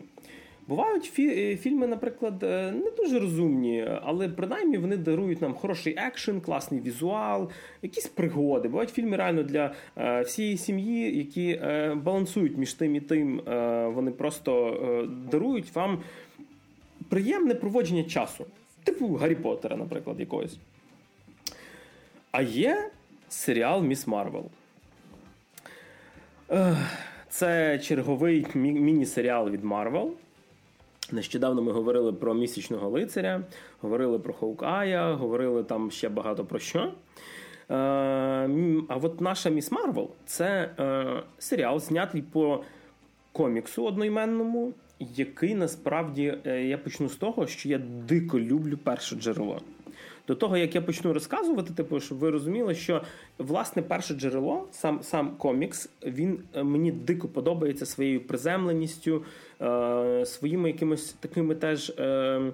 Бувають фі- е, фільми, наприклад, е, не дуже розумні, але принаймні вони дарують нам хороший екшен, класний візуал, якісь пригоди. Бувають фільми реально для е, всієї сім'ї, які е, балансують між тим і тим. Е, вони просто е, дарують вам приємне проводження часу, типу Гаррі Поттера, наприклад, якогось. А є серіал Міс Марвел. Це черговий міні-серіал від Марвел. Нещодавно ми говорили про місячного лицаря, говорили про Хоукая, говорили там ще багато про що. Е, а от наша Міс Марвел це е, серіал, знятий по коміксу одноіменному, який насправді е, я почну з того, що я дико люблю перше джерело. До того, як я почну розказувати, типу, щоб ви розуміли, що власне перше джерело, сам сам комікс, він е, мені дико подобається своєю приземленістю, е, своїми якимось такими теж. Е,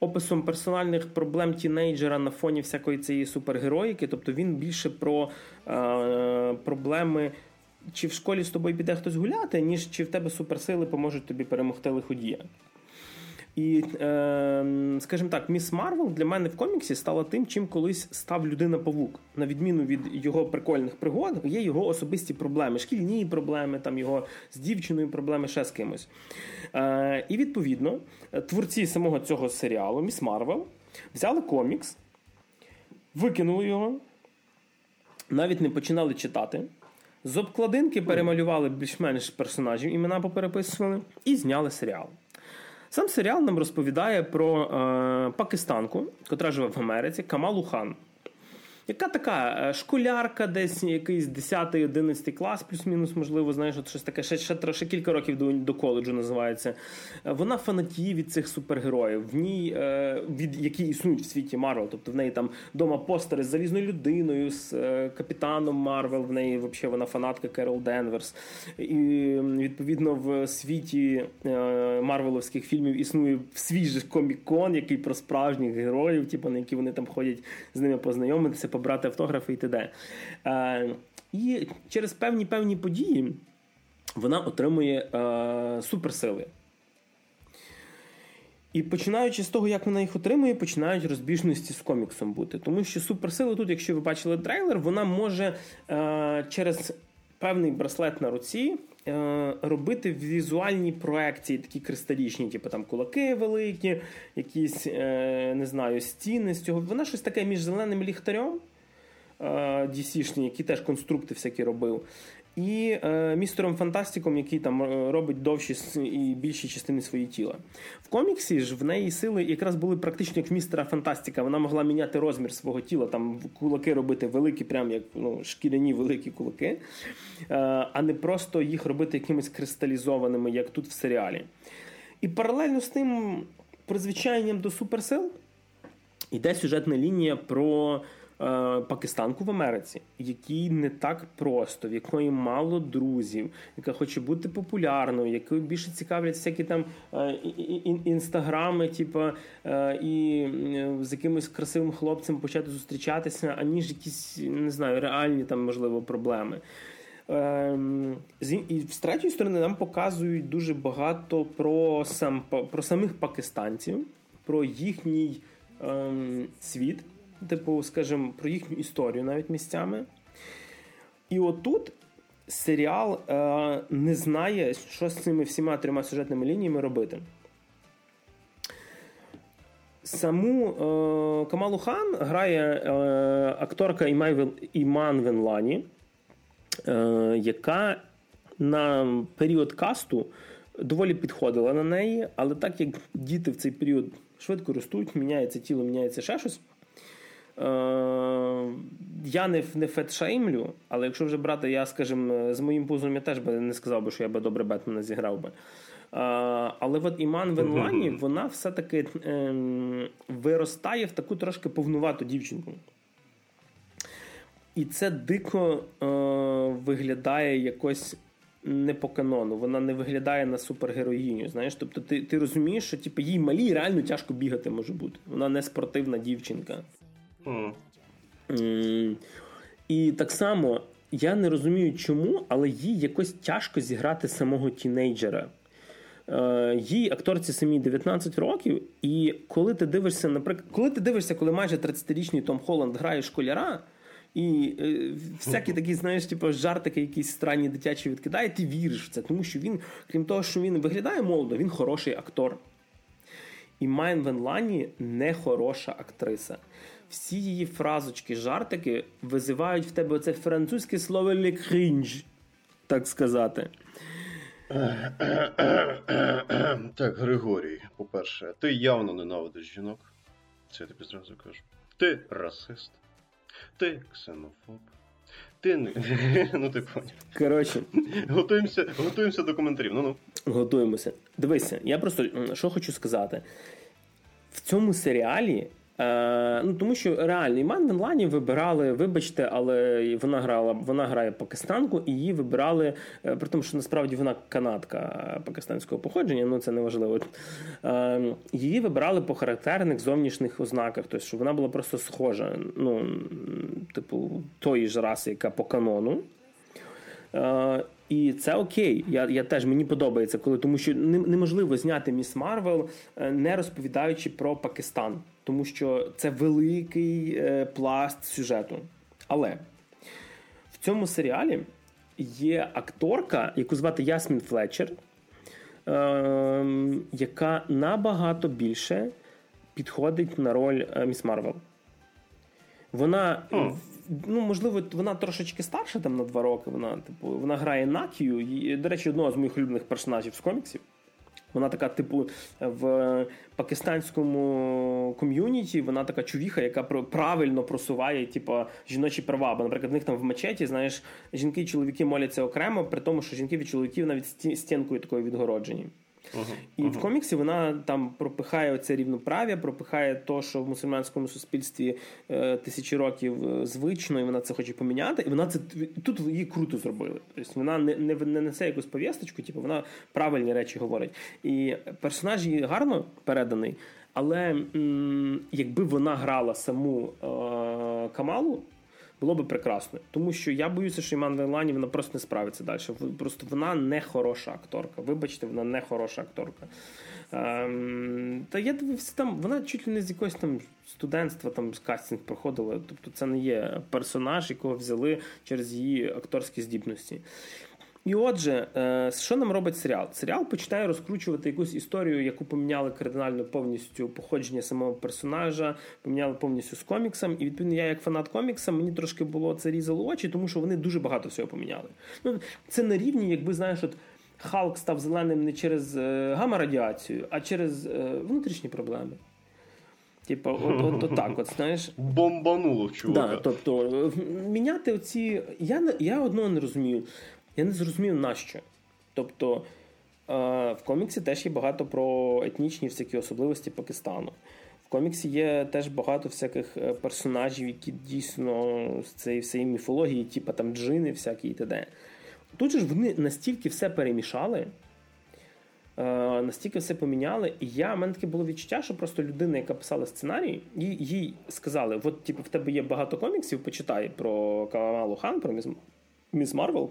Описом персональних проблем тінейджера на фоні всякої цієї супергероїки, тобто він більше про е, проблеми, чи в школі з тобою піде хтось гуляти, ніж чи в тебе суперсили поможуть тобі перемогти лиходія. І, е, скажімо так, Міс Марвел для мене в коміксі стала тим, чим колись став людина-павук. На відміну від його прикольних пригод, є його особисті проблеми, шкільні проблеми, там його з дівчиною проблеми, ще з кимось. Е, І відповідно, творці самого цього серіалу, Міс Марвел, взяли комікс, викинули його, навіть не починали читати. З обкладинки перемалювали більш-менш персонажів, імена попереписували, і зняли серіал. Сам серіал нам розповідає про е, пакистанку, котра живе в Америці, Камалу Хан яка така е, школярка, десь якийсь 10-11 клас, плюс-мінус, можливо, знаєш, от щось таке, ще ще, ще кілька років до до коледжу називається. Е, вона фанатіє від цих супергероїв, в ній, е, від які існують в світі Марвел. Тобто в неї там вдома постери з залізною людиною, з капітаном Марвел, в неї взагалі вона фанатка Керол Денверс. І відповідно в світі Марвеловських фільмів існує свій же комік-кон, який про справжніх героїв, типу, на які вони там ходять з ними познайомитися побрати автографи і т.д. Е, і через певні певні події вона отримує е, суперсили. І починаючи з того, як вона їх отримує, починають розбіжності з коміксом бути. Тому що суперсили тут, якщо ви бачили трейлер, вона може е, через певний браслет на руці робити візуальні проекції, такі кристалічні, типу там кулаки великі, якісь е, не знаю, стіни з цього. Вона щось таке між зеленим ліхтарем е, DC-шні, які теж конструкти всякі робив і е, містером Фантастиком, який там е, робить довші і більші частини свої тіла. В коміксі ж в неї сили якраз були практично як в містера Фантастика. Вона могла міняти розмір свого тіла, там кулаки робити великі, прям як ну, шкіряні великі кулаки, е, а не просто їх робити якимись кристалізованими, як тут в серіалі. І паралельно з тим призвичайнням до суперсил йде сюжетна лінія про. Е, пакистанку в Америці, якій не так просто, в якої мало друзів, яка хоче бути популярною, якою більше цікавлять всякі там е, інстаграми, типу, е, і з якимось красивим хлопцем почати зустрічатися, аніж якісь не знаю, реальні там можливо проблеми. Ем, і з третьої сторони нам показують дуже багато про сам про самих пакистанців, про їхній ем, світ типу, скажімо, про їхню історію навіть місцями. І отут серіал е, не знає, що з цими всіма трьома сюжетними лініями робити. Саму е, Камалу Хан грає е, акторка Іман Венлані, е, яка на період касту доволі підходила на неї, але так як діти в цей період швидко ростуть, міняється тіло, міняється ще щось. Е, я не не фетшеймлю, але якщо вже брати, я, скажімо, з моїм пузом я теж би не сказав би, що я би добре Бетмена зіграв би. А, е, але от Іман Венлані, вона все-таки е, виростає в таку трошки повнувату дівчинку. І це дико е, виглядає якось не по канону. Вона не виглядає на супергероїню. Знаєш, тобто ти ти розумієш, що типу, їй малій реально тяжко бігати може бути. Вона не спортивна дівчинка. Mm. І так само я не розумію, чому, але їй якось тяжко зіграти самого тінейджера. Е, їй акторці самі 19 років, і коли ти дивишся, наприклад, коли ти дивишся, коли майже 30-річний Том Холланд грає школяра, і е, всякі такі, знаєш, типу, жартики, якісь странні дитячі відкидає, ти віриш в це, тому що він, крім того, що він виглядає молодо, він хороший актор. І Майн Венлані не хороша актриса всі її фразочки, жартики визивають в тебе оце французьке слово лекрінж, так сказати.
Так, Григорій, по-перше, ти явно ненавидиш жінок. Це я тобі зразу кажу. Ти расист, ти ксенофоб. Ти не. Ну, ти поняв.
Коротше.
Готуємося готуємося до коментарів. Ну-ну.
Готуємося. Дивися, я просто що хочу сказати. В цьому серіалі Е, ну, Тому що реально Іман Лані вибирали, вибачте, але вона грала, вона грає пакистанку, і її вибирали, е, при тому, що насправді вона канадка пакистанського походження, ну це не важливо. Е, її вибирали по характерних зовнішніх ознаках, тобто, що вона була просто схожа, ну, типу, тої ж раси, яка по канону. Е, І це окей. Я я теж мені подобається, коли тому що неможливо зняти Міс Марвел, е, не розповідаючи про Пакистан, тому що це великий е, пласт сюжету. Але в цьому серіалі є акторка, яку звати Ясмін Флетчер, е, яка набагато більше підходить на роль е, Міс Марвел. Вона. О, ну, можливо, вона трошечки старша там на два роки. Вона типу, вона грає Накію. До речі, одного з моїх улюблених персонажів з коміксів. Вона така, типу, в пакистанському ком'юніті, вона така чувіха, яка правильно просуває типу, жіночі права. Бо, наприклад, в них там в мечеті, знаєш, жінки і чоловіки моляться окремо, при тому, що жінки від чоловіків навіть стінкою такою відгороджені. Uh-huh. І uh-huh. в коміксі вона там пропихає оце рівноправ'я, пропихає то, що в мусульманському суспільстві е, тисячі років е, звично, і вона це хоче поміняти. І вона це тут її круто зробили. Тобто вона не не, не несе якусь пов'язочку, типу вона правильні речі говорить. І персонаж її гарно переданий, але м- якби вона грала саму е- Камалу було би прекрасно. Тому що я боюся, що Іман Вайлані вона просто не справиться далі. Просто вона не хороша акторка. Вибачте, вона не хороша акторка. Ем, Та я дивився там, вона чуть ли не з якогось там студентства там з кастинг проходила. Тобто це не є персонаж, якого взяли через її акторські здібності. І отже, е, що нам робить серіал? Серіал починає розкручувати якусь історію, яку поміняли кардинально повністю походження самого персонажа, поміняли повністю з коміксом. І відповідно, я як фанат комікса, мені трошки було це різало очі, тому що вони дуже багато всього поміняли. Ну, Це на рівні, якби знаєш, от Халк став зеленим не через е, гамма-радіацію, а через е, внутрішні проблеми. Типу, от, от, от так, от, знаєш.
Бомбануло чувака.
Да, Тобто, міняти оці. Я я одного не розумію. Я не зрозумів нащо. Тобто в коміксі теж є багато про етнічні всякі особливості Пакистану. В коміксі є теж багато всяких е, персонажів, які дійсно з цієї всієї міфології, типу там джини, всякі і т.д. Тут ж вони настільки все перемішали, настільки все поміняли, і я в мене таке було відчуття, що просто людина, яка писала сценарій, їй, їй сказали: от, типу, в тебе є багато коміксів, почитай про Камалу Хан, про Міс Марвел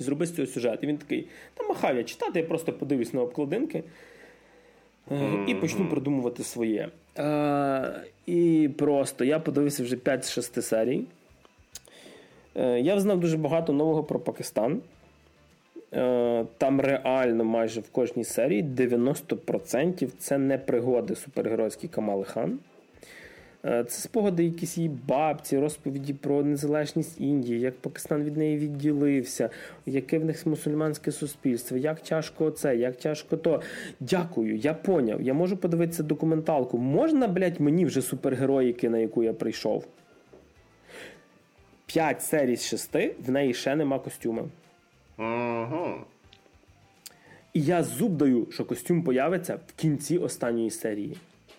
і зроби з цього сюжет. І він такий: та махав я читати, я просто подивлюсь на обкладинки е, і почну продумувати своє. Е, і просто я подивився вже 5-6 серій. Е, я знав дуже багато нового про Пакистан. Там реально майже в кожній серії 90% це не пригоди супергеройські Камали Хан. Е, це спогади якісь її бабці, розповіді про незалежність Індії, як Пакистан від неї відділився, яке в них мусульманське суспільство, як тяжко це, як тяжко то. Дякую, я поняв. Я можу подивитися документалку. Можна, блядь, мені вже супергероїки, на яку я прийшов? П'ять серій з шести, в неї ще нема костюма.
Угу.
І я зуб даю, що костюм появиться в кінці останньої серії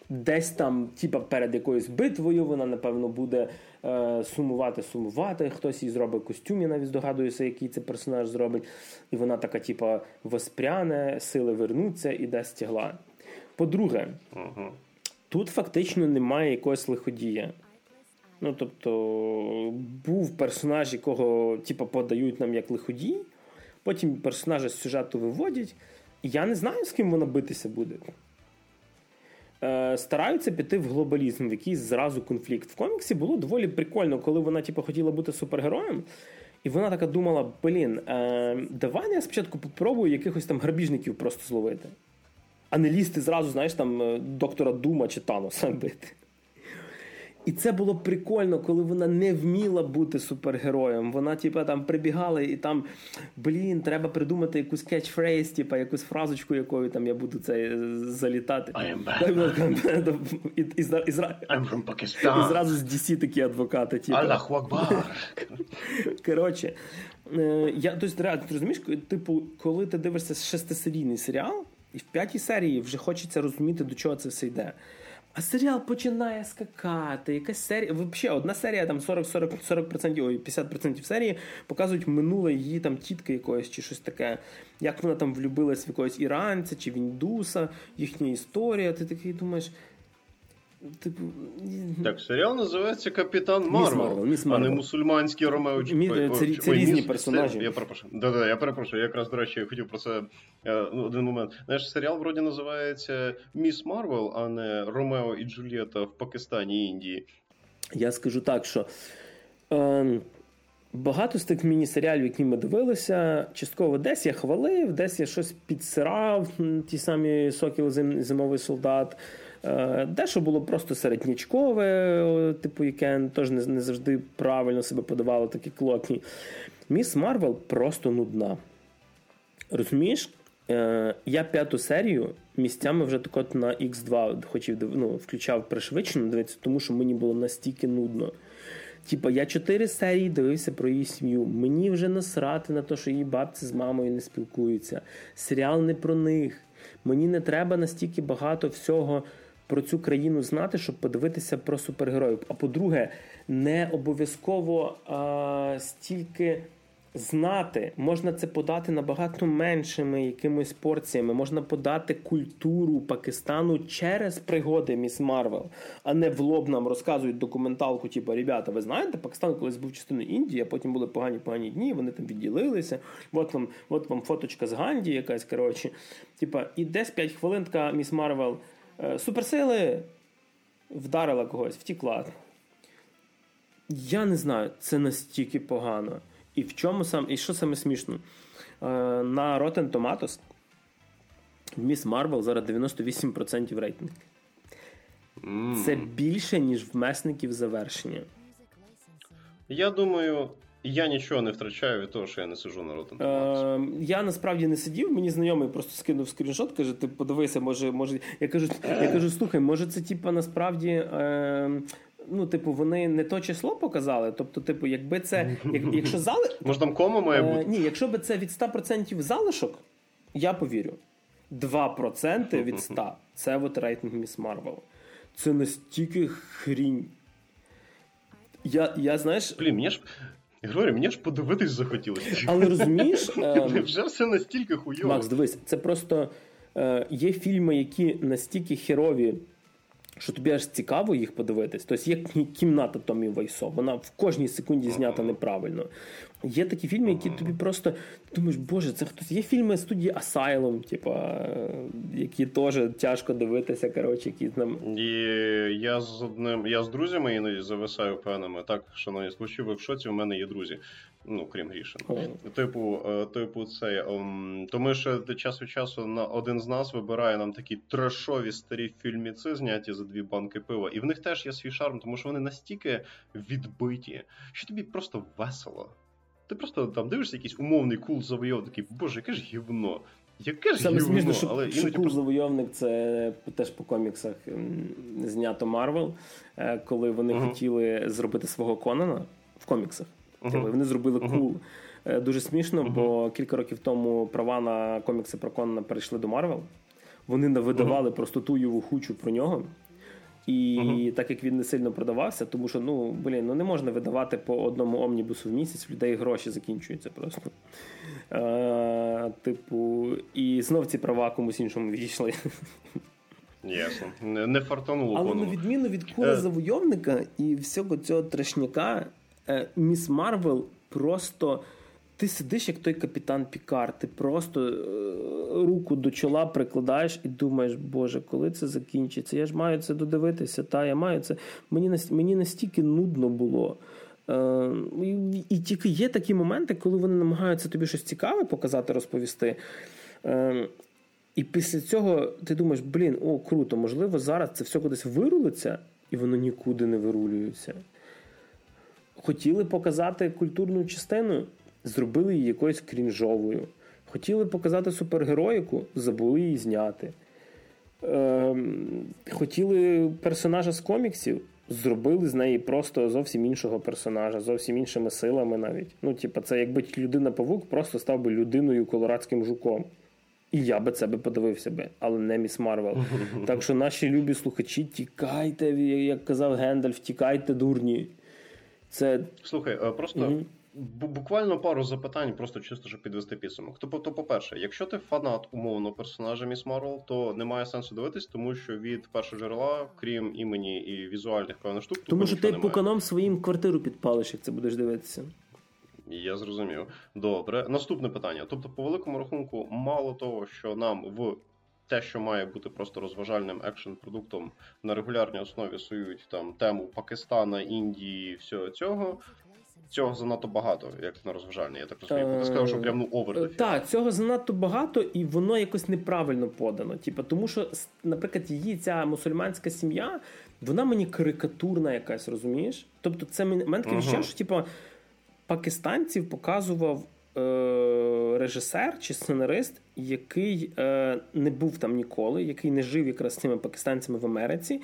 десь там, типа перед якоюсь битвою, вона, напевно, буде е, сумувати, сумувати. Хтось їй зробить костюм, я навіть здогадуюся, який це персонаж зробить. І вона така, типа, воспряне, сили вернуться і дасть тягла. По-друге, uh тут фактично немає якогось лиходія. Ну, тобто, був персонаж, якого типу, подають нам як лиходій, потім персонажа з сюжету виводять, і я не знаю, з ким вона битися буде. Е, стараються піти в глобалізм, в якийсь зразу конфлікт. В коміксі було доволі прикольно, коли вона типу, хотіла бути супергероєм. І вона така думала: блін, е, давай я спочатку попробую якихось там грабіжників просто зловити. А не лізти зразу, знаєш, там е, доктора Дума чи Таноса бити. І це було прикольно, коли вона не вміла бути супергероєм. Вона, типа, там прибігала і там, блін, треба придумати якусь кетчфрейз, типа, якусь фразочку, якою там я буду це е, залітати.
I am
І, і, і,
I'm from Pakistan.
І зразу з DC такі адвокати. Типу.
Аллаху Акбар.
Коротше, е, я тобто, реально, ти розумієш, типу, коли ти дивишся шестисерійний серіал, і в п'ятій серії вже хочеться розуміти, до чого це все йде. А серіал починає скакати. Якась серія. Взагалі, одна серія там 40-40%, 40%, ой, 50% серії показують минуле її там тітки якоїсь чи щось таке. Як вона там влюбилась в якогось іранця чи в індуса, їхня історія. Ти такий думаєш. Типу,
Так, серіал називається Капітан Марвел, Міс а не мусульманський Ромео
Мі... Це, це різні міс... персонажі.
Це, я перепрошую. Да-да, я перепрошую. Я якраз, до речі, хотів про це е, ну, один момент. Знаєш, серіал вроді називається Міс Марвел, а не Ромео і Джульєта в Пакистані і Індії.
Я скажу так, що. Е... Багато з тих міні-серіалів, які ми дивилися, частково десь я хвалив, десь я щось підсирав, ті самі Сокіл Зимовий солдат. Е, дещо було просто середнячкове, типу, яке теж не, не завжди правильно себе подавало, такі клоти. Міс Марвел просто нудна. Розумієш? Е, я п'яту серію місцями вже так от на X2 хотів ну, включав пришвидшено дивитися, тому що мені було настільки нудно. Типа, я чотири серії дивився про її сім'ю. Мені вже насрати на те, що її бабці з мамою не спілкуються. Серіал не про них. Мені не треба настільки багато всього про цю країну знати, щоб подивитися про супергероїв. А по-друге, не обов'язково а, стільки знати, можна це подати набагато меншими якимись порціями. Можна подати культуру Пакистану через пригоди Міс Марвел, а не в лоб нам розказують документалку, типу, ребята, ви знаєте, Пакистан колись був частиною Індії, а потім були погані погані дні, вони там відділилися. От вам от вам фоточка з Ганді, якась коротше. Типа, і десь 5 хвилин така Міс Марвел. Е, суперсили вдарила когось, втікла. Я не знаю, це настільки погано. І в чому сам, і що саме смішно? Е, на Rotten Tomatoes Міс Марвел зараз 98% рейтинг. Mm. Це більше, ніж в Месників: Завершення.
Я думаю, я нічого не втрачаю від того, що я не сиджу на Rotten
Tomatoes. Е, Я насправді не сидів. Мені знайомий просто скинув скріншот, каже: ти подивися, може, може. Я кажу, я кажу, слухай, може, це типа насправді. Е, Ну, типу, вони не то число показали. Тобто, типу, якби це. Як, якщо зали...
Може, там кома має бути? Е,
ні, якщо би це від 100% залишок, я повірю. 2% від 100 це от рейтинг Міс Марвел. Це настільки хрінь. Я, я знаєш...
Блін, мені ж. Я говорю, мені ж подивитись захотілося.
Але розумієш.
Е... Вже все настільки хуйово.
Макс, дивись, це просто е, є фільми, які настільки херові що тобі аж цікаво їх подивитись. Тобто є кімната Томі Вайсо, вона в кожній секунді знята неправильно. Є такі фільми, які тобі просто думаєш, боже, це хтось. Є фільми студії Asylum, типа, які теж тяжко дивитися. коротше, які там.
І я з одним, я з друзями іноді зависаю певними. Так, шановні случаї, ви в шоці, у мене є друзі. Ну, крім Грішин. Oh. Типу, е, типу, це um, тому що час від часу на один з нас вибирає нам такі трешові старі фільміци, зняті за дві банки пива, і в них теж є свій шарм, тому що вони настільки відбиті, що тобі просто весело. Ти просто там дивишся якийсь умовний кул завойов, такий, боже, яке ж гівно. Яке ж Саме
смішно, що, але що Кул Завойовник це теж по коміксах знято Марвел, е, коли вони uh-huh. хотіли зробити свого Конана в коміксах. Uh-huh. Вони зробили uh-huh. Кул. Е, дуже смішно, бо кілька років тому права на комікси про Конана перейшли до Марвел. Вони навидавали просто тучу про нього. І uh-huh. так як він не сильно продавався, тому що ну блін, ну не можна видавати по одному омнібусу в місяць, в людей гроші закінчуються просто. Е, Типу, і знов ці права комусь іншому відійшли.
Ясно. Не, фартануло.
Але на відміну від кура е. завойовника і всього цього трешняка, Міс Марвел просто ти сидиш, як той капітан Пікар, ти просто е, руку до чола прикладаєш і думаєш, Боже, коли це закінчиться? Я ж маю це додивитися, та я маю це. Мені мені настільки нудно було. Е, і тільки є такі моменти, коли вони намагаються тобі щось цікаве показати, розповісти. Е, і після цього ти думаєш, блін, о, круто, можливо, зараз це все кудись вирулиться, і воно нікуди не вирулюється. Хотіли показати культурну частину зробили її якоюсь крінжовою. Хотіли показати супергероїку, забули її зняти. Е, Хотіли персонажа з коміксів, зробили з неї просто зовсім іншого персонажа, зовсім іншими силами навіть. Ну, типа, це якби Людина-павук просто став би людиною колорадським жуком. І я би це би подивився би, але не міс Марвел. Так що наші любі слухачі, тікайте, як казав Гендальф, тікайте, дурні. Це...
Слухай, просто. Угу. Буквально пару запитань, просто чисто щоб підвести підсумок. Тобто, по-перше, якщо ти фанат умовно персонажа Міс Марвел, то немає сенсу дивитись, тому що від першого джерела, крім імені і візуальних певних штук,
тому що ти пуканом своїм квартиру підпалиш, як це будеш дивитися.
Я зрозумів. Добре. Наступне питання. Тобто, по великому рахунку, мало того, що нам в те, що має бути просто розважальним екшн-продуктом на регулярній основі сують там тему Пакистана, Індії, всього цього. Цього занадто багато, як на розважальне. Я так розумію. Ти сказав, що прям ну овер.
Так, цього занадто багато, і воно якось неправильно подано. Типу, тому що, наприклад, її ця мусульманська сім'я, вона мені карикатурна якась, розумієш? Тобто, це мене таке відчуття, що типу, пакистанців показував е, режисер чи сценарист, який е, не був там ніколи, який не жив якраз з цими пакистанцями в Америці.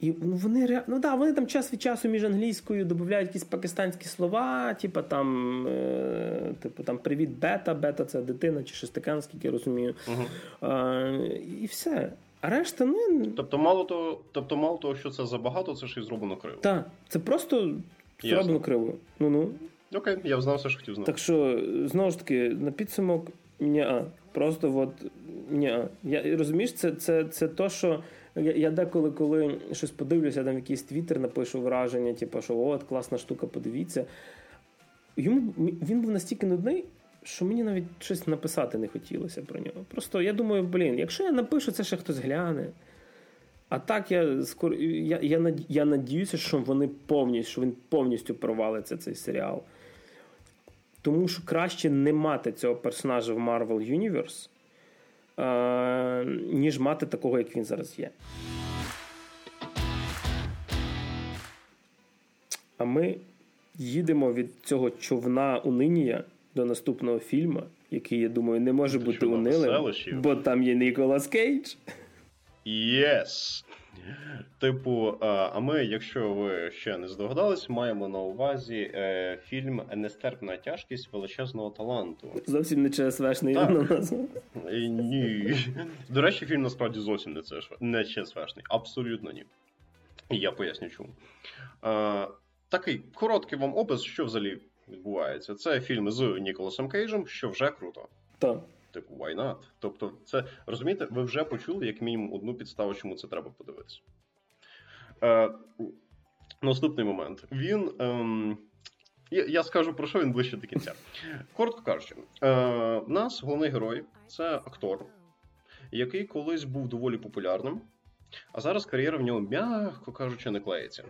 І ну, вони ну да, вони там час від часу між англійською додають якісь пакистанські слова, типу там е, типу там Привіт, бета, бета це дитина чи щось таке, наскільки я розумію. Угу. Е, і все. А решта, ну.
Тобто, мало того, тобто, мало того, що це забагато, це ще й зроблено криво.
Так, це просто зроблено криво. Ну ну.
Окей, я знав все, що хотів знати.
Так що, знову ж таки, на підсумок, ні. Просто от ні. Я розумієш, це це, це то, що я я деколи, коли щось подивлюся, там якийсь твіттер напишу враження, типу, що от класна штука, подивіться. Йому він був настільки нудний, що мені навіть щось написати не хотілося про нього. Просто я думаю, блін, якщо я напишу, це ще хтось гляне. А так я скоро я, я, я надіюся, що вони повністю що він повністю провалиться цей серіал. Тому що краще не мати цього персонажа в Marvel Universe, е, ніж мати такого, як він зараз є. А ми їдемо від цього човна униніє до наступного фільму, який, я думаю, не може Це бути унилим, бо там є Ніколас Кейдж.
Yes! Типу, а ми, якщо ви ще не здогадались, маємо на увазі е, фільм Нестерпна тяжкість величезного таланту.
Зовсім не ЧСВшний назва.
Ні. До речі, фільм насправді зовсім не не ЧСВшний. Абсолютно ні. І я поясню чому. А, Такий короткий вам опис, що взагалі відбувається. Це фільм з Ніколасом Кейджем, що вже круто.
Так.
Типу, why not? Тобто, це розумієте, ви вже почули як мінімум одну підставу, чому це треба подивитися. Е, Наступний момент. Він. Ем, я, скажу про що він ближче до кінця. Коротко кажучи, е, нас головний герой це актор, який колись був доволі популярним, а зараз кар'єра в нього, м'яко кажучи, не клеїться.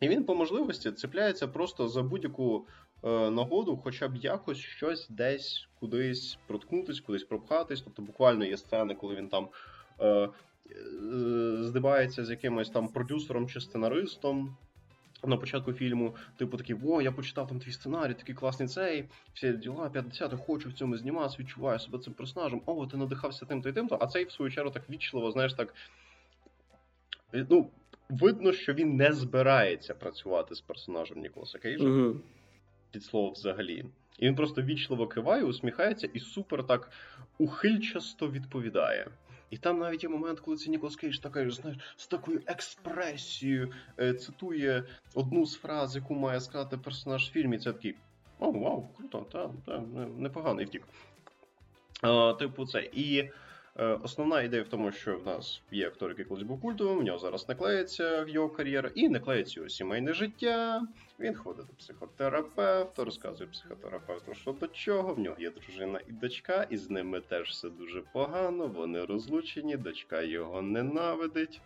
І він по можливості цепляється просто за будь-яку нагоду, хоча б якось щось десь кудись проткнутись, кудись пропхатись. Тобто, буквально є сцени, коли він там е, е, здибається з якимось там продюсером чи сценаристом. На початку фільму, типу такий, о, я почитав там твій сценарій, такий класний цей, всі діла, 50 хочу в цьому зніматися, відчуваю себе цим персонажем, о, ти надихався тим-то і тим-то, а цей, в свою чергу, так вічливо, знаєш, так. Ну, видно, що він не збирається працювати з персонажем Ніколаса Кейджа. Uh-huh. От слова взагалі. І він просто вічливо киває, усміхається і супер так ухильчасто відповідає. І там навіть є момент, коли це Ніколас Кейдж така, знаєш, з такою експресією е, цитує одну з фраз, яку має сказати персонаж в фільмі. Це такий: О, вау, круто, та, та, непоганий тейк. А, Типу, це. І основна ідея в тому, що в нас є актор, який колись був культовим, в нього зараз не клеїться його кар'єра, і не клеїться його сімейне життя. Він ходить до психотерапевта, розказує психотерапевту, що до чого. В нього є дружина і дочка, і з ними теж все дуже погано. Вони розлучені, дочка його ненавидить.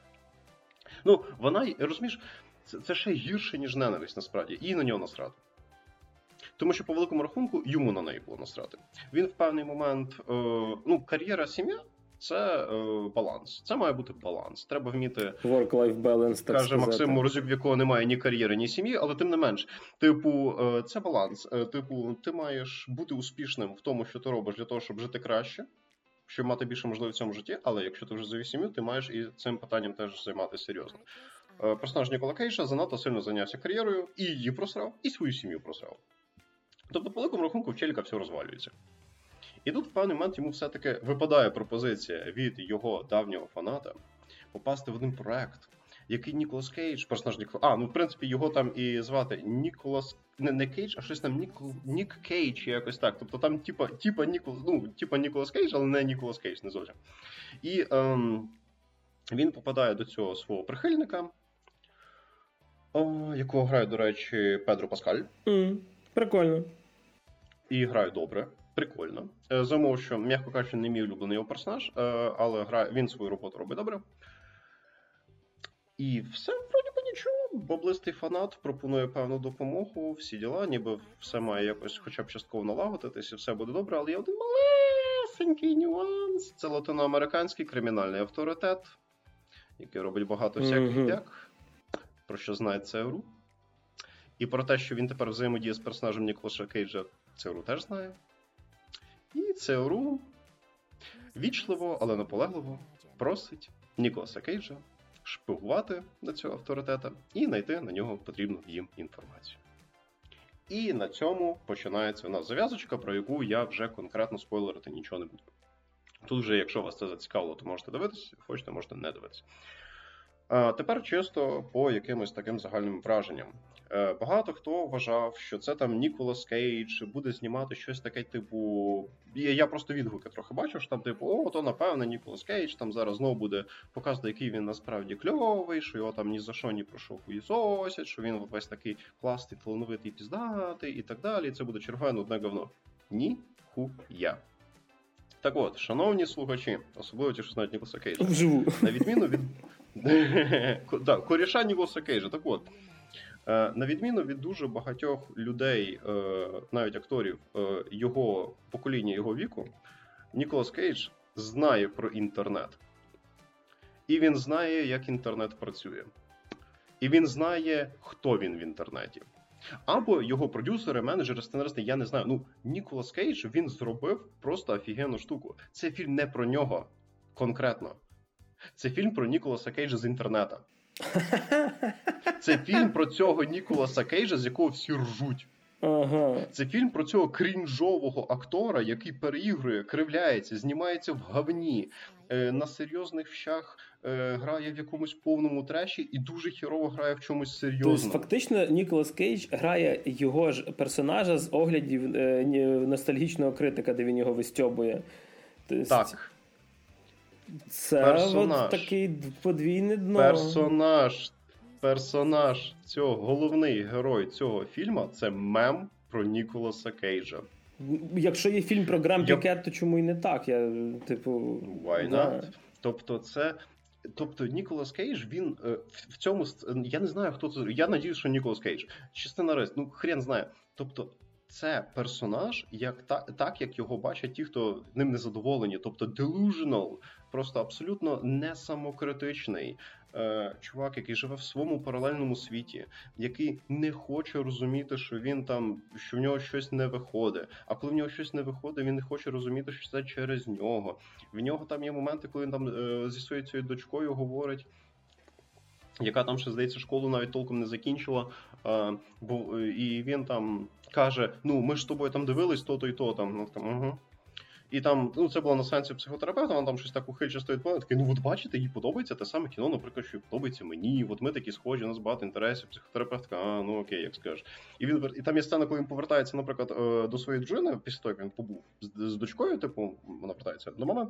Ну, вона розумієш, це, це ще гірше, ніж ненависть, насправді, і на нього насрати. Тому що по великому рахунку йому на неї було насрати. Він в певний момент, е, ну, кар'єра сім'я це е, баланс. Це має бути баланс. Треба вміти
Work-life balance, так
каже Максим Морозюк, в якого немає ні кар'єри, ні сім'ї, але тим не менш, типу, е, це баланс. Е, типу, ти маєш бути успішним в тому, що ти робиш для того, щоб жити краще. Щоб мати більше можливостей в цьому житті, але якщо ти вже завів сім'ю, ти маєш і цим питанням теж займатися серйозно. Е, персонаж Нікола Кейша занадто сильно зайнявся кар'єрою, і її просрав, і свою сім'ю просрав. Тобто, по великому рахунку, в чєліка все розвалюється. І тут в певний момент йому все-таки випадає пропозиція від його давнього фаната попасти в один проект, який Ніколас Кейдж, персонаж Ніколас. А, ну в принципі, його там і звати Ніколас. Не не Кейдж, а щось там Нікол... Нік Кейдж, якось так. Тобто там, типа, типа Ніколас, ну, типа Ніколас Кейдж, але не Ніколас Кейдж, не зовсім. І ем, він попадає до цього свого прихильника, о, якого грає, до речі, Педро Паскаль.
Mm, прикольно.
І грає добре. Прикольно. Е, за умов, що, м'яко кажучи, не мій улюблений його персонаж, е, але грає, він свою роботу робить добре. І все, вроді би нічого. Боблистий фанат пропонує певну допомогу, всі діла, ніби все має якось хоча б частково налагодитись, і все буде добре, але є один малесенький нюанс. Це латиноамериканський кримінальний авторитет, який робить багато всяких mm-hmm. як, про що знає ЦРУ. І про те, що він тепер взаємодіє з персонажем Ніколаша Кейджа, ЦРУ теж знає. І ЦРУ вічливо, але наполегливо просить Ніколаса Кейджа шпигувати на цього авторитета і знайти на нього потрібну їм інформацію. І на цьому починається у нас зав'язочка, про яку я вже конкретно спойлерити нічого не буду. Тут вже, якщо вас це зацікавило, то можете дивитися, хочете, можете не дивитися. А Тепер чисто по якимось таким загальним враженням. Е, багато хто вважав, що це там Ніколас Кейдж буде знімати щось таке, типу. Я просто відгуки трохи бачу, що там, типу, о, то напевне Ніколас Кейдж там зараз знову буде показувати, який він насправді кльовий, що його там ні за що ні про що хуїсосять, що він весь такий класний, талановитий, піздатий і так далі. І це буде чергове одне говно. Ні хуя. Так от, шановні слухачі, особливо ті, що знають Ніколаса Кейджа, на відміну від, да, коріша Ніколаса Кейджа, так от. Е, на відміну від дуже багатьох людей, е, навіть акторів е, його покоління, його віку, Ніколас Кейдж знає про інтернет. І він знає, як інтернет працює. І він знає, хто він в інтернеті. Або його продюсери, менеджери, сценаристи, я не знаю. Ну, Ніколас Кейдж він зробив просто офігенну штуку. Це фільм не про нього конкретно. Це фільм про Ніколаса Кейджа з інтернета. Це фільм про цього Ніколаса Кейджа, з якого всі ржуть. Ага. Це фільм про цього крінжового актора, який переігрує, кривляється, знімається в говні, е, на серйозних вщах е, грає в якомусь повному треші і дуже хірово грає в чомусь серйозному. Тобто,
Фактично, Ніколас Кейдж грає його ж персонажа з оглядів е, ностальгічного критика, де він його вистьобує.
Тобто, так.
Це персонаж. от такий подвійне дно.
Персонаж. Персонаж цього головний герой цього фільму це мем про Ніколаса Кейджа.
Якщо є фільм про Грам Я... то чому і не так? Я, типу,
Why да. not? Тобто, це. Тобто Ніколас Кейдж, він е, в цьому я не знаю, хто це. Я надію, що Ніколас Кейдж. Чи сценарист, ну хрен знає. Тобто, це персонаж, як та, так як його бачать ті, хто ним не задоволені, тобто delusional, просто абсолютно не самокритичний е, чувак, який живе в своєму паралельному світі, який не хоче розуміти, що він там, що в нього щось не виходить. А коли в нього щось не виходить, він не хоче розуміти, що це через нього. В нього там є моменти, коли він там е, зі своєю цією дочкою говорить. Яка там ще здається школу навіть толком не закінчила, бо і він там каже: Ну, ми ж з тобою там дивились то-то і то там. Ну там угу. І там, ну це було на сенсі психотерапевта, вона там щось так ухильчасто відповідає, такий, ну от бачите, їй подобається те саме кіно, наприклад, що подобається мені. От ми такі схожі, у нас багато інтересів, психотерапевтка, а ну окей, як скажеш. І він і там є сцена, коли він повертається, наприклад, е, до своєї дружини, після того, як він побув з, з дочкою, типу, вона повертається до мами.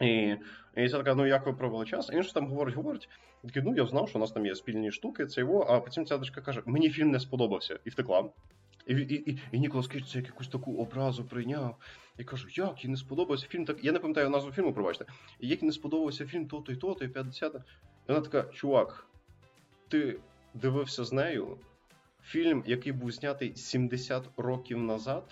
І і це така, ну як ви провели час? І він ж там говорить, говорить. Такий, ну я знав, що у нас там є спільні штуки, це його, а потім ця дочка каже: мені фільм не сподобався і втекла. І і, і, і Ніколас Кейдж це якусь таку образу прийняв. І кажу, як їй не сподобався фільм, так я не пам'ятаю назву фільму, пробачте. Як їй не сподобався фільм то-то і то-то, і 50 І вона така, чувак, ти дивився з нею фільм, який був знятий 70 років назад.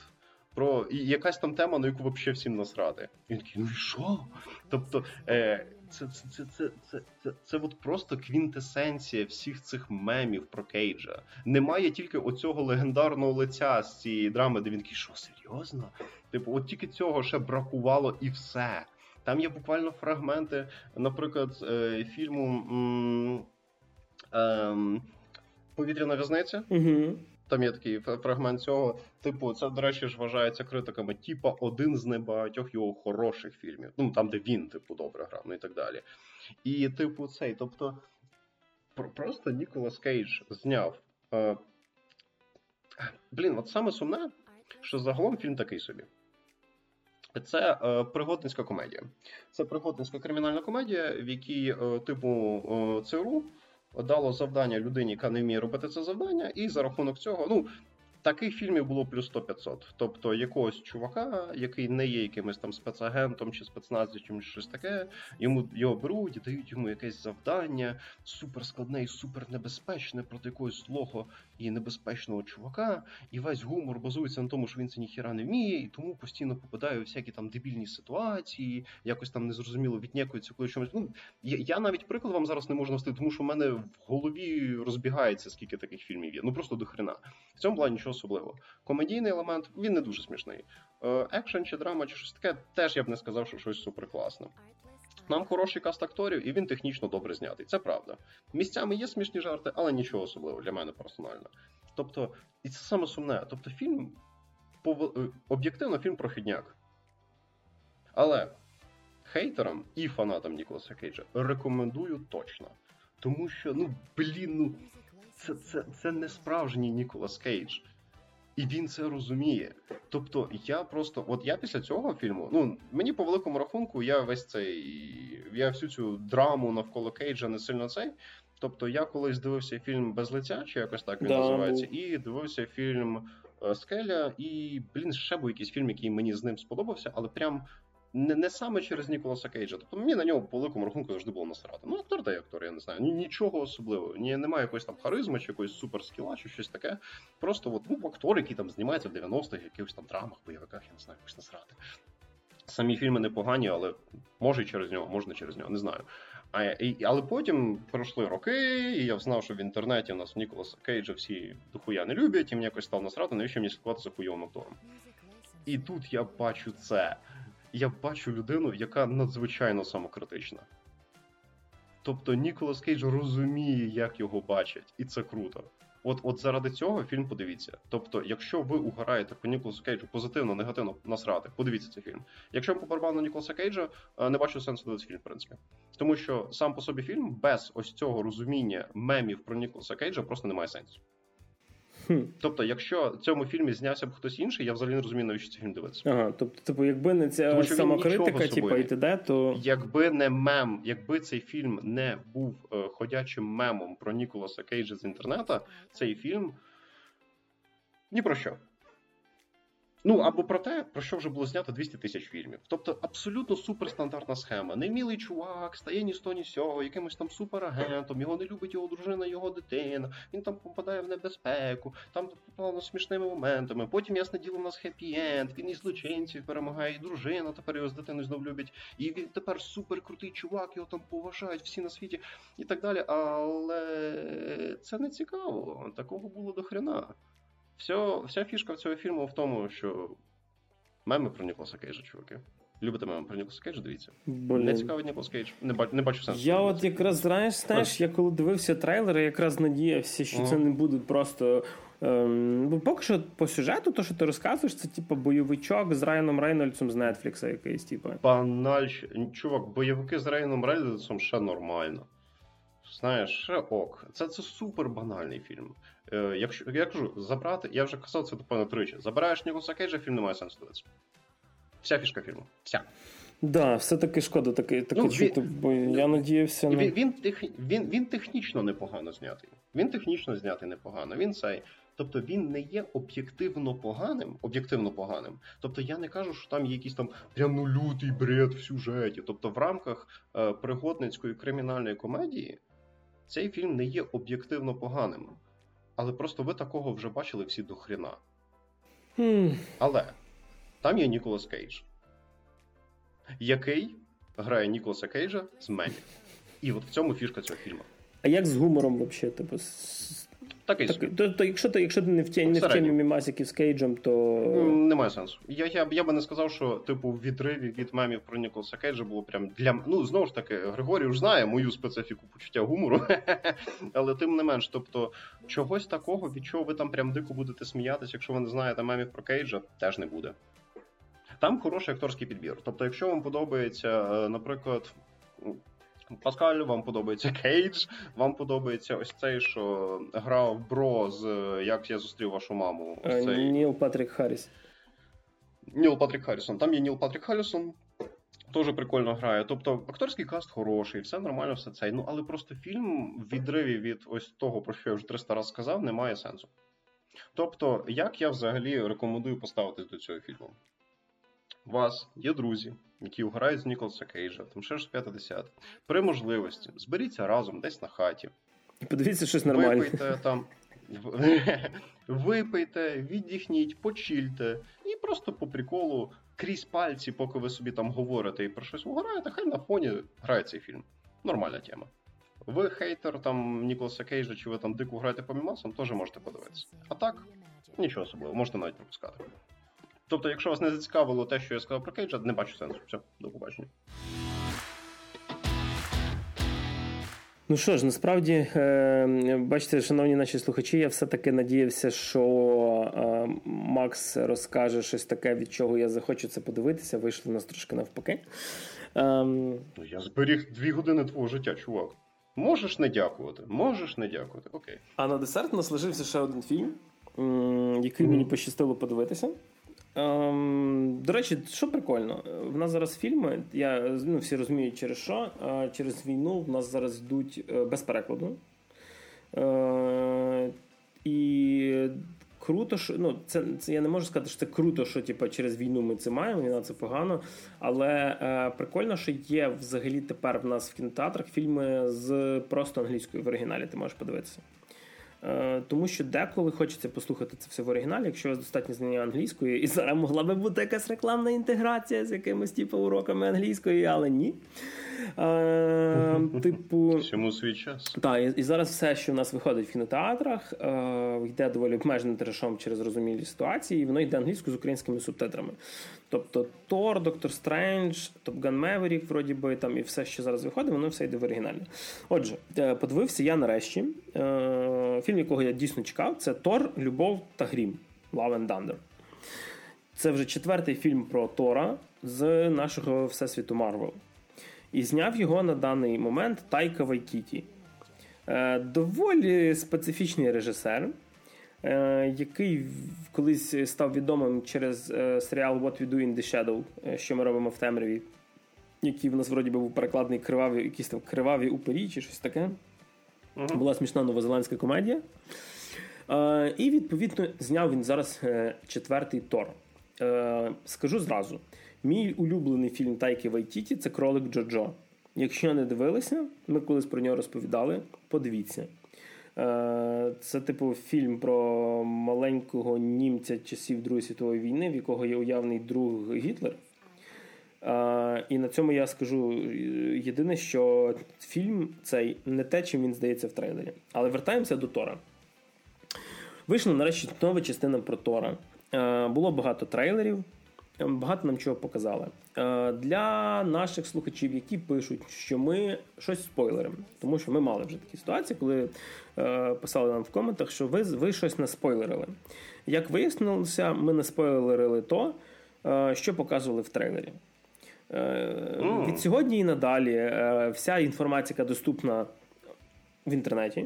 Про і якась там тема, на яку взагалі всім насрати. І він такий, ну і що? Тобто, е, це це, це, це, це, це, це от просто квінтесенція всіх цих мемів про Кейджа. Немає тільки оцього легендарного лиця з цієї драми, де він такий, що серйозно? Типу, от тільки цього ще бракувало і все. Там є буквально фрагменти, наприклад, е, фільму. Ем, Повітряна в'язниця.
Угу.
Там є такий фрагмент цього. Типу, це, до речі, ж вважається критиками. Типа один з небагатьох його хороших фільмів. Ну там, де він, типу, добре грав, ну і так далі. І, типу, цей, тобто. просто Ніколас Кейдж зняв. Е... Блін, от саме сумне, що загалом фільм такий собі. Це е, пригодницька комедія. Це пригодницька кримінальна комедія, в якій е, типу е, ЦРУ дало завдання людині, яка не вміє робити це завдання, і за рахунок цього, ну Таких фільмів було плюс 100-500. Тобто якогось чувака, який не є якимось там спецагентом чи спецназом, чи щось таке, йому його беруть, дають йому якесь завдання, суперскладне і супернебезпечне проти якогось злого і небезпечного чувака. І весь гумор базується на тому, що він це ніхіра не вміє, і тому постійно попадає у всякі там дебільні ситуації, якось там незрозуміло віднякується коли чомусь. Ну я, я навіть приклад вам зараз не можу навести, тому що в мене в голові розбігається, скільки таких фільмів є. Ну просто до хрена. В цьому плані нічого особливо. Комедійний елемент він не дуже смішний. Е, екшен чи драма, чи щось таке, теж я б не сказав, що щось суперкласне. Нам хороший каст акторів, і він технічно добре знятий. Це правда. Місцями є смішні жарти, але нічого особливого для мене персонально. Тобто, і це саме сумне. Тобто, фільм е, об'єктивно фільм про хідняк. Але хейтерам і фанатам Ніколаса Кейджа рекомендую точно. Тому що, ну, блін, ну це це, це не справжній Ніколас Кейдж. І він це розуміє. Тобто, я просто, от я після цього фільму, ну мені по великому рахунку, я весь цей я всю цю драму навколо Кейджа не сильно цей. Тобто, я колись дивився фільм без лиця, чи якось так він да, називається, і дивився фільм е, Скеля, і блін, ще був якийсь фільм, який мені з ним сподобався, але прям не не саме через Ніколаса Кейджа. Тобто мені на нього по великому рахунку завжди було насрати. Ну, актор та актор, я не знаю. Нічого особливого. Ні, Немає якоїсь там харизми, чи якоїсь суперскіла, чи щось таке. Просто от, ну, актор, який там знімається в 90-х, якихось там драмах, бойовиках, я не знаю, якось насрати. Самі фільми непогані, але може і через нього, можна через нього, не знаю. А, і, Але потім пройшли роки, і я знав, що в інтернеті у нас Ніколаса Кейджа всі дохуя не люблять, і мені якось став насрати, навіщо мені слідкувати за хуйовим актором. І тут я бачу це я бачу людину, яка надзвичайно самокритична. Тобто Ніколас Кейдж розуміє, як його бачать, і це круто. От от заради цього фільм подивіться. Тобто, якщо ви угораєте по Ніколасу Кейджу позитивно, негативно насрати, подивіться цей фільм. Якщо по барабану Ніколаса Кейджа, е, не бачу сенсу дивитися фільм, в принципі. Тому що сам по собі фільм без ось цього розуміння мемів про Ніколаса Кейджа просто не має сенсу. Хм. Тобто, якщо в цьому фільмі знявся б хтось інший, я взагалі не розумію, навіщо цей фільм дивитися.
Ага, тобто, типу, якби не ця Тому, самокритика, типу, і т.д., то.
Якби не мем, якби цей фільм не був е, ходячим мемом про Ніколаса Кейджа з інтернета, цей фільм ні про що. Ну або про те, про що вже було знято 200 тисяч фільмів. Тобто абсолютно суперстандартна схема. Немілий чувак, стає ні того, ні сього, якимось там суперагентом, його не любить його дружина, його дитина. Він там попадає в небезпеку, там попало смішними моментами. Потім, ясне діло, у нас хеппі-енд, Він і злочинців перемагає, і дружина тепер його з дитиною знов любить. І він тепер суперкрутий чувак, його там поважають всі на світі і так далі. Але це не цікаво. Такого було до хрена. Все, Вся фішка цього фільму в тому, що меми про Ніколаса Кейджа, чуваки. Любите меми про Ніколаса Кейджа, дивіться. Блін. Не цікавий Ніколас Кейдж, не бачу, не бачу сенсу.
Я от якраз знаєш, знаєш, я коли дивився трейлери, якраз надіявся, що uh це не буде просто. Ем, бо поки що по сюжету, то, що ти розказуєш, це типу бойовичок з Райаном Рейнольдсом з Нетфлікса якийсь, типу.
Банальщ. Чувак, бойовики з Райаном Рейнольдсом ще нормально. Знаєш, ще ок. Це це супер банальний фільм. Е, Якщо я кажу, забрати, я вже казав це напевно тричі. Забираєш Ніколаса Кейджа, фільм не має сенсу дивитися. Вся фішка фільму. Вся.
Да, все-таки шкода таке таке ну, чути, бо я надіявся.
Він, він, тех, він, він технічно непогано знятий. Він технічно знятий непогано. Він цей. Тобто він не є об'єктивно поганим, об'єктивно поганим. Тобто я не кажу, що там є якийсь там прям ну лютий бред в сюжеті. Тобто, в рамках е, пригодницької кримінальної комедії цей фільм не є об'єктивно поганим. Але просто ви такого вже бачили всі до хрена.
М.
Але там є Ніколас Кейдж, який грає Ніколаса Кейджа з мемів. І от в цьому фішка цього фільму.
А як з гумором взагалі? Типу,
Такий так,
то, то, Якщо ти якщо ти не в тіні, не в темі мімасиків з Кейджем, то.
Немає сенсу. Я я, я би не сказав, що типу в відриві від мемів про Ніколаса Кейджа було прям для ну знову ж таки, Григорій ж знає мою специфіку почуття гумору, але тим не менш, тобто чогось такого, від чого ви там прям дико будете сміятися, якщо ви не знаєте мемів про Кейджа, теж не буде. Там хороший акторський підбір. Тобто, якщо вам подобається, е, наприклад. Паскаль, вам подобається Кейдж, вам подобається ось цей, що грав Бро з Як я зустрів вашу маму. Ось
е, цей... Ніл Патрік Харріс.
Ніл Патрік Харріс. Там є Ніл Патрік Харріс. Теж прикольно грає. Тобто акторський каст хороший, все нормально, все це. Ну, але просто фільм в відриві від ось того, про що я вже 300 разів сказав, не має сенсу. Тобто, як я взагалі рекомендую поставитись до цього фільму? У вас є друзі, які грають з Ніколаса Кейджа, там ще ж 50. При можливості зберіться разом десь на хаті.
Подивіться щось нормальне.
Випийте там. Випийте, віддихніть, почільте, і просто по приколу крізь пальці, поки ви собі там говорите і про щось граєте, хай на фоні грає цей фільм. Нормальна тема. Ви хейтер там Ніколаса Кейджа, чи ви там дику граєте по мімасам, теж можете подивитися. А так, нічого особливого, можете навіть пропускати. Тобто, якщо вас не зацікавило те, що я сказав про Кейджа, не бачу сенсу. Все, до побачення.
Ну що ж, насправді, е, бачите, шановні наші слухачі, я все-таки надіявся, що е, Макс розкаже щось таке, від чого я захочу це подивитися. Вийшло у нас трошки навпаки.
Ем, ну, я зберіг дві години твого життя, чувак. Можеш не дякувати, можеш не дякувати. Окей.
А на десерт у нас лишився ще один фільм, який мені пощастило подивитися. Ем, До речі, що прикольно, в нас зараз фільми, я ну, всі розуміють, через що. Через війну в нас зараз йдуть е, без перекладу. Е, І круто, що ну, це, це я не можу сказати, що це круто, що типу, через війну ми це маємо, війна це погано. Але е, прикольно, що є взагалі тепер в нас в кінотеатрах фільми з просто англійською в оригіналі. Ти можеш подивитися. Е, тому що деколи хочеться послухати це все в оригіналі, якщо у вас достатньо знання англійської, і зараз могла би бути якась рекламна інтеграція з якимись типу, уроками англійської, але ні.
Е, Типу, Всьому свій час.
Так, і, і зараз все, що в нас виходить в кінотеатрах, е, йде доволі обмеженим трешом через розумілі ситуації, і воно йде англійською з українськими субтитрами. Тобто Тор, Доктор Стрендж, Топган Меверік, вроді би, там і все, що зараз виходить, воно все йде в оригіналі. Отже, е, подивився я нарешті. Е, фільм, якого я дійсно чекав, це Тор, Любов та Грім. Love and Thunder. Це вже четвертий фільм про Тора з нашого всесвіту Марвел. І зняв його на даний момент Тайка Вайтіті. Е, доволі специфічний режисер. Е, який колись став відомим через серіал What We Do in the Shadows, що ми робимо в темряві, який в нас вроді був перекладний криваві, якісь там криваві упері чи щось таке. Uh-huh. Була смішна новозеландська комедія. І відповідно зняв він зараз четвертий Тор. Скажу зразу: мій улюблений фільм Тайки Вайтіті це Кролик Джо-Джо. Якщо не дивилися, ми колись про нього розповідали. Подивіться. Е, це, типу, фільм про маленького німця часів Другої світової війни, в якого є уявний друг Гітлер. Е, і на цьому я скажу єдине, що фільм цей не те, чим він здається в трейлері. Але вертаємося до Тора. Вийшла нарешті нова частина про Тора. Е, було багато трейлерів. Багато нам чого показали. Е, для наших слухачів, які пишуть, що ми щось спойлеримо, тому що ми мали вже такі ситуації, коли е, писали нам в коментах, що ви ви щось не спойлерили. Як вияснилося, ми не спойлерили то, е, що показували в трейлері. Mm. Від сьогодні і надалі вся інформація, яка доступна в інтернеті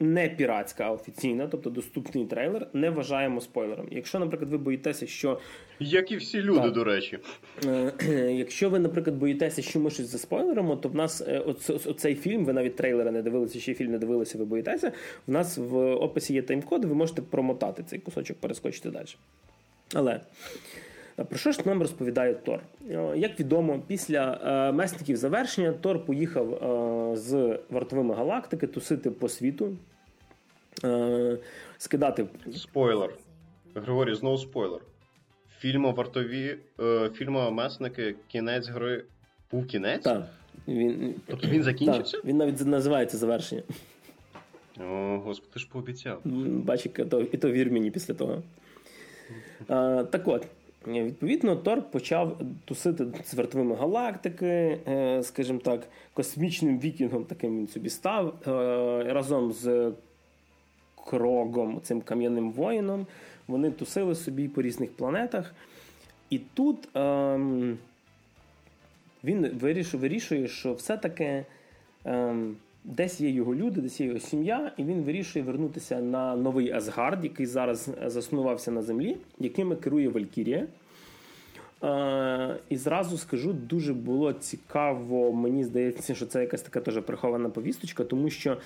не піратська, а офіційна, тобто доступний трейлер, не вважаємо спойлером. Якщо, наприклад, ви боїтеся, що.
Як і всі люди, так. до речі.
Е, якщо ви, наприклад, боїтеся, що ми щось заспойлеримо, то в нас е, оцей фільм, ви навіть трейлера не дивилися, ще фільм не дивилися, ви боїтеся. В нас в описі є тайм-код, ви можете промотати цей кусочок, перескочити далі. Але. Про що ж нам розповідає Тор? Як відомо, після е, месників завершення Тор поїхав е, з вартовими галактики тусити по світу, е, скидати.
Спойлер. Григорій, знову спойлер. Фільму вартові, фільму Месники, кінець гри був кінець?
Так.
Він... Тобто він закінчився?
Так, Він навіть називається завершення.
О, господи, ж пообіцяв.
Бач, і то, і то вір мені після того. А, Так от. Відповідно, Тор почав тусити з вартовими галактики, е, скажімо так, космічним вікінгом таким він собі став е, разом з крогом, цим кам'яним воїном. Вони тусили собі по різних планетах. І тут ем, він вирішує, що все-таки Ем, десь є його люди, десь є його сім'я, і він вирішує вернутися на новий Асгард, який зараз заснувався на землі, якими керує Валькірія. Е, і зразу скажу, дуже було цікаво. Мені здається, що це якась така теж прихована повісточка, тому що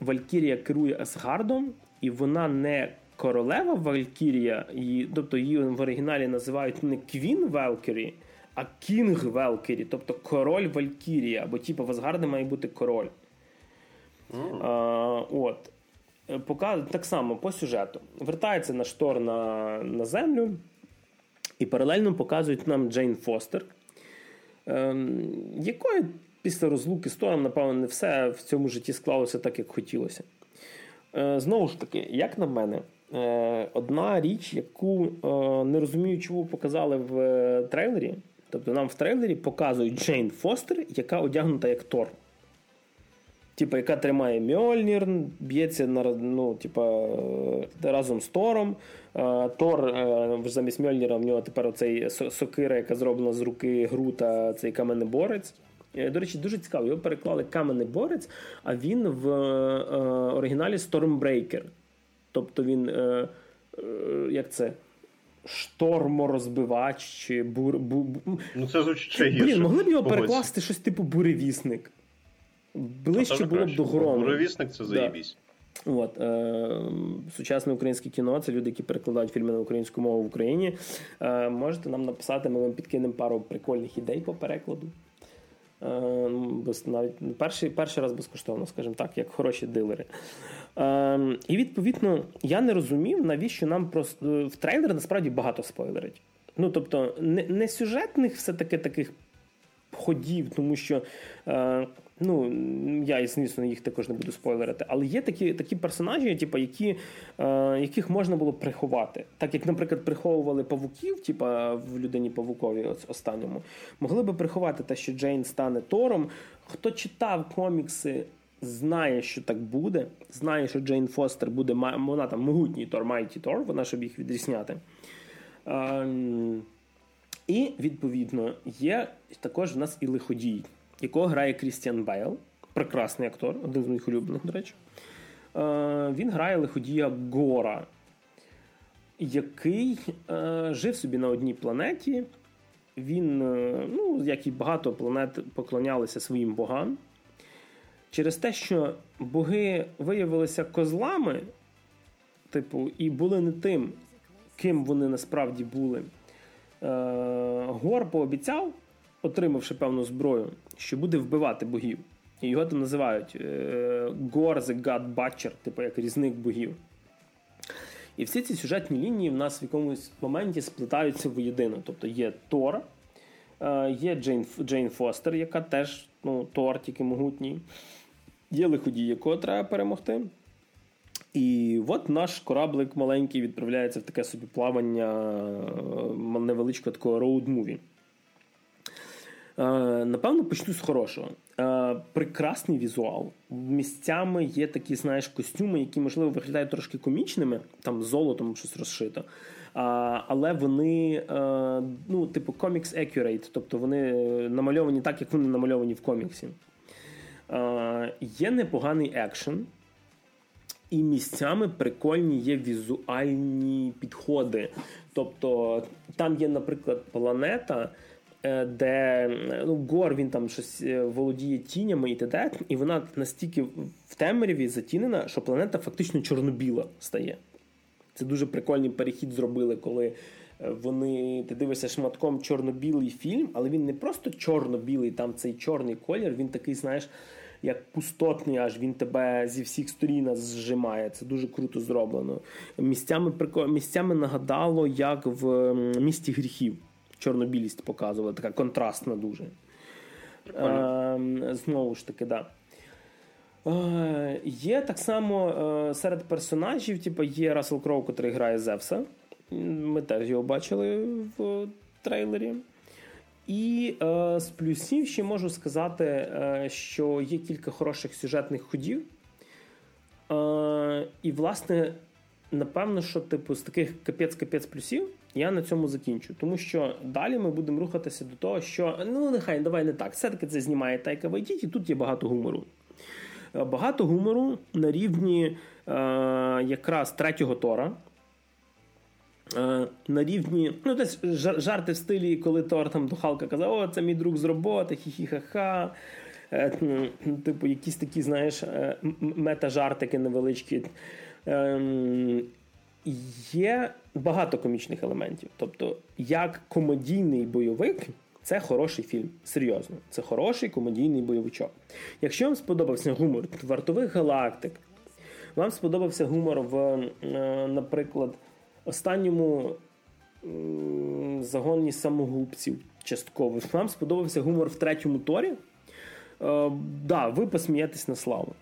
Валькірія керує Асгардом, і вона не королева Валькірія, і, тобто її в оригіналі називають не Квін Велкері, а Кінг Велкері, тобто король Валькірія, бо типу в Асгарді має бути король. Mm. От. Пока, так само по сюжету. Вертається наш Тор на, на землю. І паралельно показують нам Джейн Фостер, ем, якої після розлуки з Тором, напевно, не все в цьому житті склалося так, як хотілося. Е, знову ж таки, як на мене, е, одна річ, яку е, не розумію, чому показали в е, трейлері. Тобто нам в трейлері показують Джейн Фостер, яка одягнута як Тор. Типа, яка тримає Мьольнір, б'ється на, ну, типа, разом з Тором. Тор замість Мьольніра в нього тепер оцей сокира, яка зроблена з руки Грута, цей каменеборець. Е, до речі, дуже цікаво. Його переклали каменеборець, а він в е, оригіналі Stormbreaker. Тобто він. Е, як це? Шторморозбивач чи бур... Бу...
Ну, це звучить ще гірше.
Блін, могли б його перекласти щось типу буревісник. Ближче було б до грому.
Буревісник це заєбісь.
От, е, Сучасне українське кіно це люди, які перекладають фільми на українську мову в Україні. Е, Можете нам написати, ми вам підкинемо пару прикольних ідей по перекладу. Е, навіть Перший перший раз безкоштовно, скажімо так, як хороші дилери. Е, І відповідно я не розумів, навіщо нам просто в трейлері насправді багато спойлерить. Ну, тобто, не, не сюжетних все-таки таких ходів, тому що. Е, Ну, я, звісно, їх також не буду спойлерити, але є такі такі персонажі, типу, які, е, яких можна було приховати. Так як, наприклад, приховували павуків, типу, в людині павукові останньому, могли би приховати те, що Джейн стане Тором. Хто читав комікси, знає, що так буде, знає, що Джейн Фостер буде вона там могутній Тор, Майті Тор, вона щоб їх відрізняти. Е, і відповідно є також в нас і лиходій якого грає Крістіан Бейл, прекрасний актор, один з моїх улюблених, до речі. Е, він грає лиходія Гора, який е, жив собі на одній планеті. Він, е, ну, як і багато планет, поклонялися своїм богам. Через те, що боги виявилися козлами, типу, і були не тим, ким вони насправді були. Гор пообіцяв, отримавши певну зброю, що буде вбивати богів. І його там називають е, Gore the God Butcher, типу як різник богів. І всі ці сюжетні лінії в нас в якомусь моменті сплетаються воєдино. Тобто є Тор, е, є Джейн Джейн Фостер, яка теж ну, Тор, тільки могутній. Є лиходій, якого треба перемогти. І от наш кораблик маленький відправляється в таке собі плавання е, невеличкого такого роуд-муві. Е, напевно, почну з хорошого. Е, прекрасний візуал. Місцями є такі, знаєш, костюми, які, можливо, виглядають трошки комічними, там золотом щось розшито. Але вони, е, ну, типу, comics accurate, тобто вони намальовані так, як вони намальовані в коміксі. Є непоганий екшен. І місцями прикольні є візуальні підходи. Тобто там є, наприклад, планета, Е, де ну, Гор він там щось е, володіє тінями і т.д., і вона настільки в темряві затінена, що планета фактично чорно-біла стає. Це дуже прикольний перехід зробили, коли е, вони ти дивишся шматком чорно-білий фільм, але він не просто чорно-білий, там цей чорний колір, він такий, знаєш, як пустотний, аж він тебе зі всіх сторін зжимає. Це дуже круто зроблено. Місцями місцями нагадало, як в місті гріхів чорнобілість показували, така контрастна дуже. Е, Знову ж таки, да. Е, Є так само е, серед персонажів, типу, є Рассел Кроу, який грає Зевса. Ми теж його бачили в трейлері. І е, з плюсів ще можу сказати, е, що є кілька хороших сюжетних ходів. Е, І, власне, напевно, що типу, з таких капець-капець плюсів я на цьому закінчу. Тому що далі ми будемо рухатися до того, що ну нехай давай не так. Все-таки це знімає Тайка Вайтіті, тут є багато гумору. багато гумору на рівні якраз третього Тора. На рівні, ну, десь жарти в стилі, коли Тор там до Халка казав, о, це мій друг з роботи, хі-хі-ха-ха. Типу, якісь такі, знаєш, мета-жартики невеличкі. Є багато комічних елементів. Тобто, як комедійний бойовик, це хороший фільм. Серйозно, це хороший комедійний бойовичок. Якщо вам сподобався гумор вартових галактик, вам сподобався гумор в, е, наприклад, останньому загоні самогубців частково, вам сподобався гумор в третьому торі. Е, да, ви посмієтесь на славу.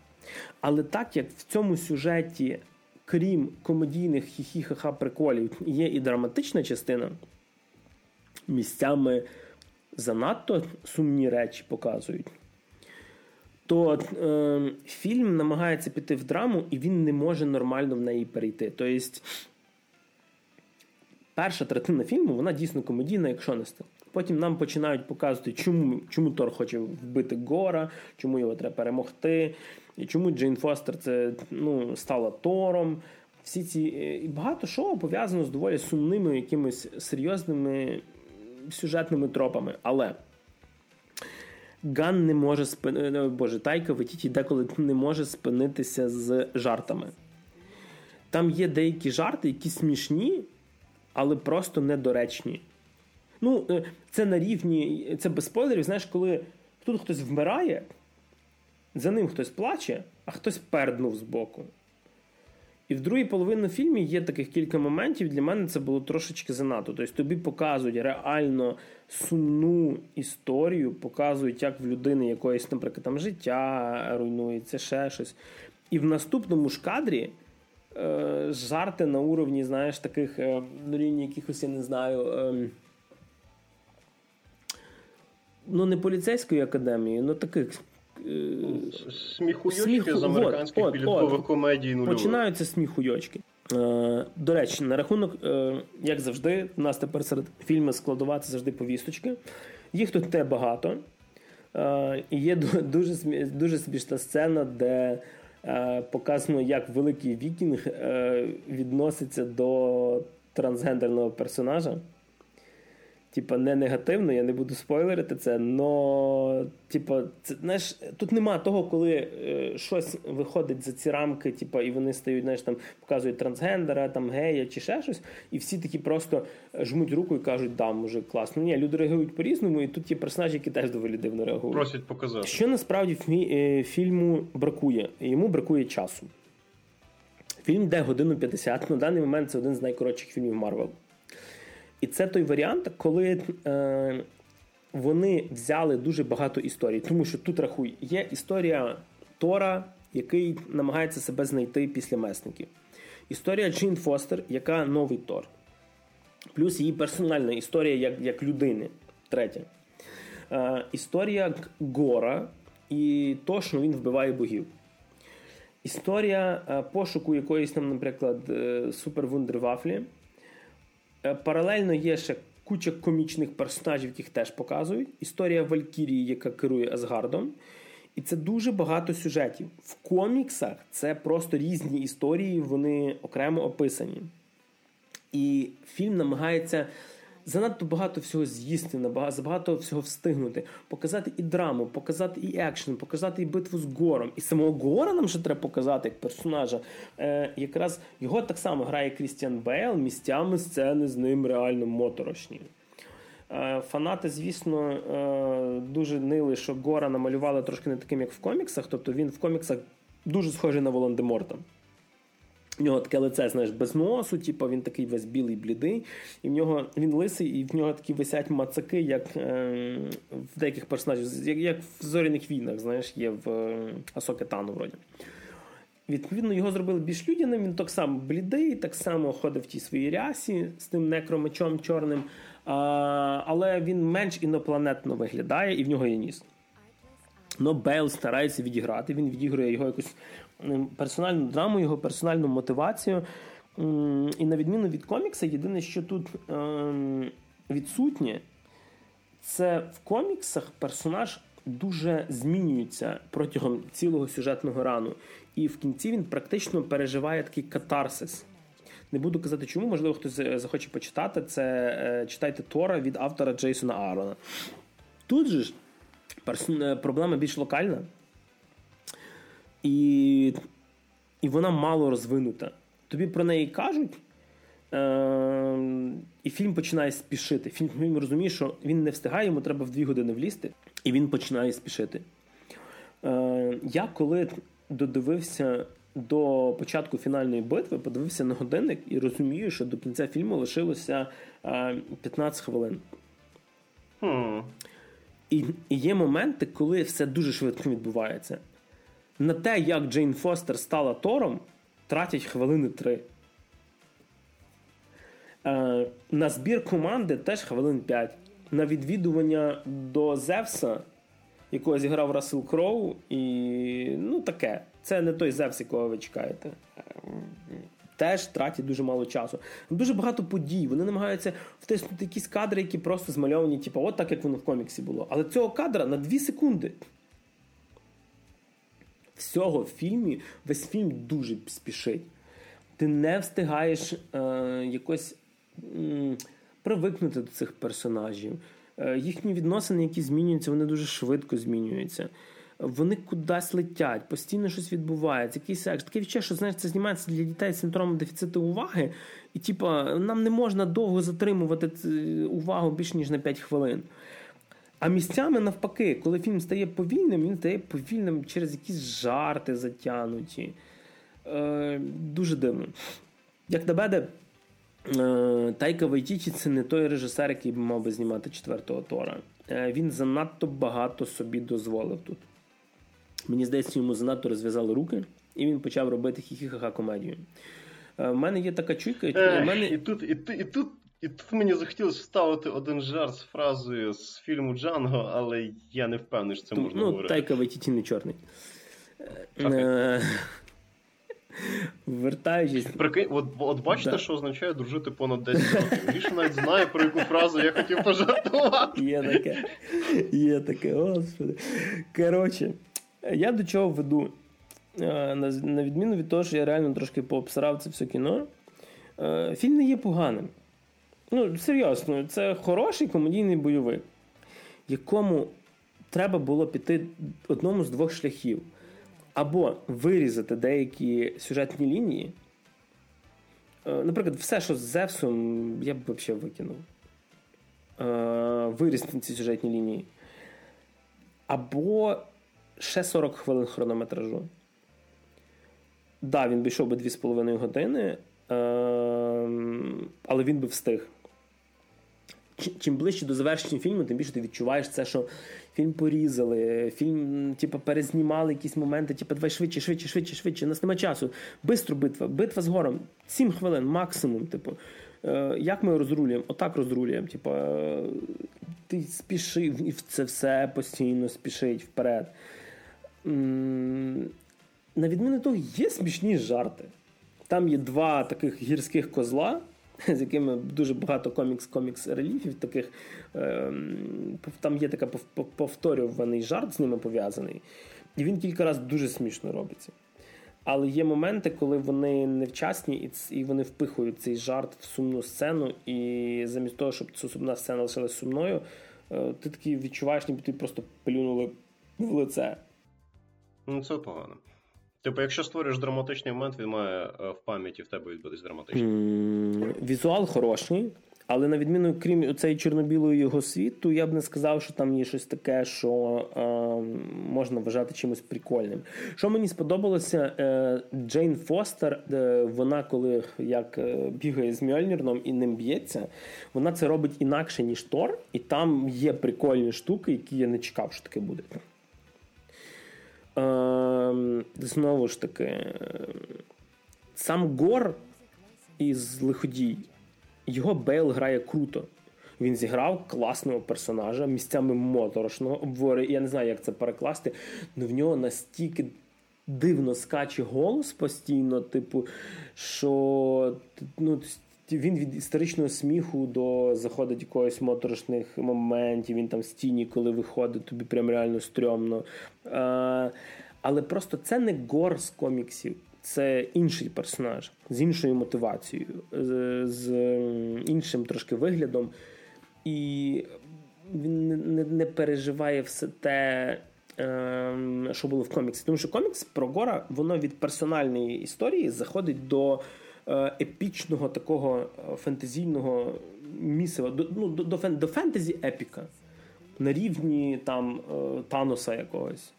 Але так як в цьому сюжеті крім комедійних хі-хі-ха-ха приколів, є і драматична частина, місцями занадто сумні речі показують, то е, фільм намагається піти в драму, і він не може нормально в неї перейти. Тобто, перша третина фільму, вона дійсно комедійна, якщо не стане. Потім нам починають показувати, чому чому Тор хоче вбити Гора, чому його треба перемогти, і чому Джейн Фостер це ну, стала Тором. Всі ці е, і багато що пов'язано з доволі сумними, якимись серйозними сюжетними тропами. Але Ган не може спинити, е, Боже, Тайка Ватіті деколи не може спинитися з жартами. Там є деякі жарти, які смішні, але просто недоречні. Ну, е, це на рівні, це без спойлерів, знаєш, коли тут хтось вмирає, за ним хтось плаче, а хтось перднув з боку. І в другій половині фільму є таких кілька моментів. Для мене це було трошечки занадто. Тобто тобі показують реально сумну історію, показують, як в людини якоїсь, наприклад, там життя руйнується, ще щось. І в наступному ж кадрі е, жарти на уровні, знаєш, таких е, на рівні якихось, я не знаю. Е, ну, не поліцейської академії, ну таких.
Сміхуйочки Сміху... з американських от, підліткових комедій нульових.
Починаються сміхуйочки. Е, До речі, на рахунок, е, як завжди, у нас тепер серед фільмів складова це завжди повісточки. Їх тут те багато. Е, І є дуже дуже смішна сцена, де е, показано, як великий вікінг е, відноситься до трансгендерного персонажа. Типа, не негативно, я не буду спойлерити це, но типа, це знаєш, тут нема того, коли е, щось виходить за ці рамки, типа, і вони стають, знаєш, там показують трансгендера, там гея чи ще щось, і всі такі просто жмуть руку і кажуть, да, Боже класно. Ні, люди реагують по-різному, і тут є персонажі, які теж доволі дивно реагують.
Просять показати.
Що насправді фі- е, фільму бракує? Йому бракує часу. Фільм йде годину 50. На даний момент це один з найкоротших фільмів Марвел. І це той варіант, коли е, вони взяли дуже багато історій. Тому що тут рахуй, є історія Тора, який намагається себе знайти після месників. Історія Джин Фостер, яка новий Тор. Плюс її персональна історія як як людини. Третя. Е, Історія Гора і то, що він вбиває богів. Історія е, пошуку якоїсь там, наприклад, е, супервундервафлі. Е, паралельно є ще куча комічних персонажів, яких теж показують. Історія Валькірії, яка керує Асгардом. І це дуже багато сюжетів. В коміксах це просто різні історії, вони окремо описані. І фільм намагається занадто багато всього з'їсти, забагато всього встигнути, показати і драму, показати і екшен, показати і битву з гором. І самого Гора нам ще треба показати як персонажа. Е, Якраз його так само грає Крістіан Бейл, місцями сцени з ним реально моторошні. Е, фанати, звісно, е, дуже нили, що Гора намалювали трошки не таким, як в коміксах. Тобто він в коміксах дуже схожий на Волан-де-Морта. В нього таке лице, знаєш, без носу, типу, він такий весь білий, блідий, і в нього він лисий, і в нього такі висять мацаки, як е, в деяких персонажів, як як в зоряних війнах, знаєш, є в е, Асоке вроді. Відповідно, його зробили більш людяним, він так само блідий, так само ходив в тій своїй рясі з тим некромечом чорним, а, але він менш інопланетно виглядає і в нього є ніс. Но Бейл старається відіграти, він відігрує його якусь персональну драму, його персональну мотивацію. І на відміну від комікса, єдине, що тут ем, відсутнє, це в коміксах персонаж дуже змінюється протягом цілого сюжетного рану. І в кінці він практично переживає такий катарсис. Не буду казати, чому, можливо, хтось захоче почитати. Це е, читайте Тора від автора Джейсона Аарона. Тут же ж е, проблема більш локальна, і і вона мало розвинута. Тобі про неї кажуть, е- і фільм починає спішити. Фільм, фільм розуміє, що він не встигає, йому треба в дві години влізти, і він починає спішити. Е- Я коли додивився до початку фінальної битви, подивився на годинник і розумію, що до кінця фільму лишилося е- 15 хвилин.
Hmm.
І, і є моменти, коли все дуже швидко відбувається. На те, як Джейн Фостер стала Тором, тратять хвилини три. Е, на збір команди теж хвилин 5. На відвідування до Зевса, якого зіграв Рассел Кроу, і ну таке. Це не той Зевс, якого ви чекаєте. Теж тратять дуже мало часу. Дуже багато подій. Вони намагаються втиснути якісь кадри, які просто змальовані, типу, от так, як воно в коміксі було. Але цього кадра на 2 секунди. Всього в фільмі, весь фільм дуже спішить. Ти не встигаєш е, якось м, привикнути до цих персонажів. Е, їхні відносини, які змінюються, вони дуже швидко змінюються вони кудись летять, постійно щось відбувається, якийсь секс. Таке відчуття, що знаєш, це знімається для дітей з синдромом дефіциту уваги, і типа нам не можна довго затримувати увагу більш ніж на 5 хвилин. А місцями навпаки, коли фільм стає повільним, він стає повільним через якісь жарти затянуті. Е, Дуже дивно. Як на мене, е, Тайка Вайтічі це не той режисер, який мав би знімати четвертого Тора. Е, Він занадто багато собі дозволив тут. Мені здається, йому занадто розв'язали руки, і він почав робити хі-хі-ха комедію. У е, мене є така чуйка.
Е,
мене...
І тут і, і, тут, і тут мені захотілося вставити один жарт з фразою з фільму Джанго, але я не впевнений, що це можна
ну,
говорити.
Тайка Вайтіті не чорний. Okay. Е, вертаючись.
Прикинь, от, от бачите, да. що означає дружити понад 10 років. Гріша навіть знає, про яку фразу я хотів пожартувати.
Є таке. Є таке, господи. Коротше, я до чого веду? Е, на відміну від того, що я реально трошки пообсирав це все кіно, е, фільм не є поганим. Ну, серйозно, це хороший комедійний бойовик, якому треба було піти одному з двох шляхів. Або вирізати деякі сюжетні лінії. Е, наприклад, все, що з Зевсом, я б взагалі викинув. Вирізати ці сюжетні лінії. Або ще 40 хвилин хронометражу. Да, він би йшов би 2,5 години, ем, але він би встиг. Чим ближче до завершення фільму, тим більше ти відчуваєш це, що фільм порізали, фільм, типу, перезнімали якісь моменти, типу, давай швидше, швидше, швидше, швидше. У нас немає часу. Бистро битва, битва з гором. 7 хвилин, максимум. Типу. Е, як ми розрулюємо? Отак розрулюємо. Типу, е, ти спішив і це все постійно спішить вперед на відміну того, є смішні жарти. Там є два таких гірських козла, з якими дуже багато комікс-комікс-реліфів. таких. Ем, там є такий повторюваний жарт з ними пов'язаний. І він кілька разів дуже смішно робиться. Але є моменти, коли вони невчасні, і вони впихують цей жарт в сумну сцену, і замість того, щоб ця сумна сцена лишилась сумною, е, ти такий відчуваєш, ніби ти просто плюнули в лице.
Ну, це погано. Типу, якщо створюєш драматичний момент, він має е, в пам'яті в тебе відбутись драматичний.
Візуал хороший, але на відміну, крім цієї чорно-білої його світу, я б не сказав, що там є щось таке, що е, можна вважати чимось прикольним. Що мені сподобалося, е, Джейн Фостер, е, вона коли як е, бігає з Мьольнірном і ним б'ється, вона це робить інакше, ніж Тор, і там є прикольні штуки, які я не чекав, що таке буде. Знову ж таки, сам Гор із Лиходій, його Бейл грає круто. Він зіграв класного персонажа, місцями моторошного обвори. Я не знаю, як це перекласти, але в нього настільки дивно скаче голос постійно, типу, що ну, він від історичного сміху до заходить якогось моторошних моментів. Він там в стіні, коли виходить, тобі прям реально стрьомно. А, Але просто це не гор з коміксів. Це інший персонаж з іншою мотивацією, з, з іншим трошки виглядом. І він не, не переживає все те, ем, що було в коміксі. Тому що комікс про Гора, воно від персональної історії заходить до е, епічного такого е, фентезійного місива, до, ну, до, до, фентезі епіка на рівні там е, Таноса якогось.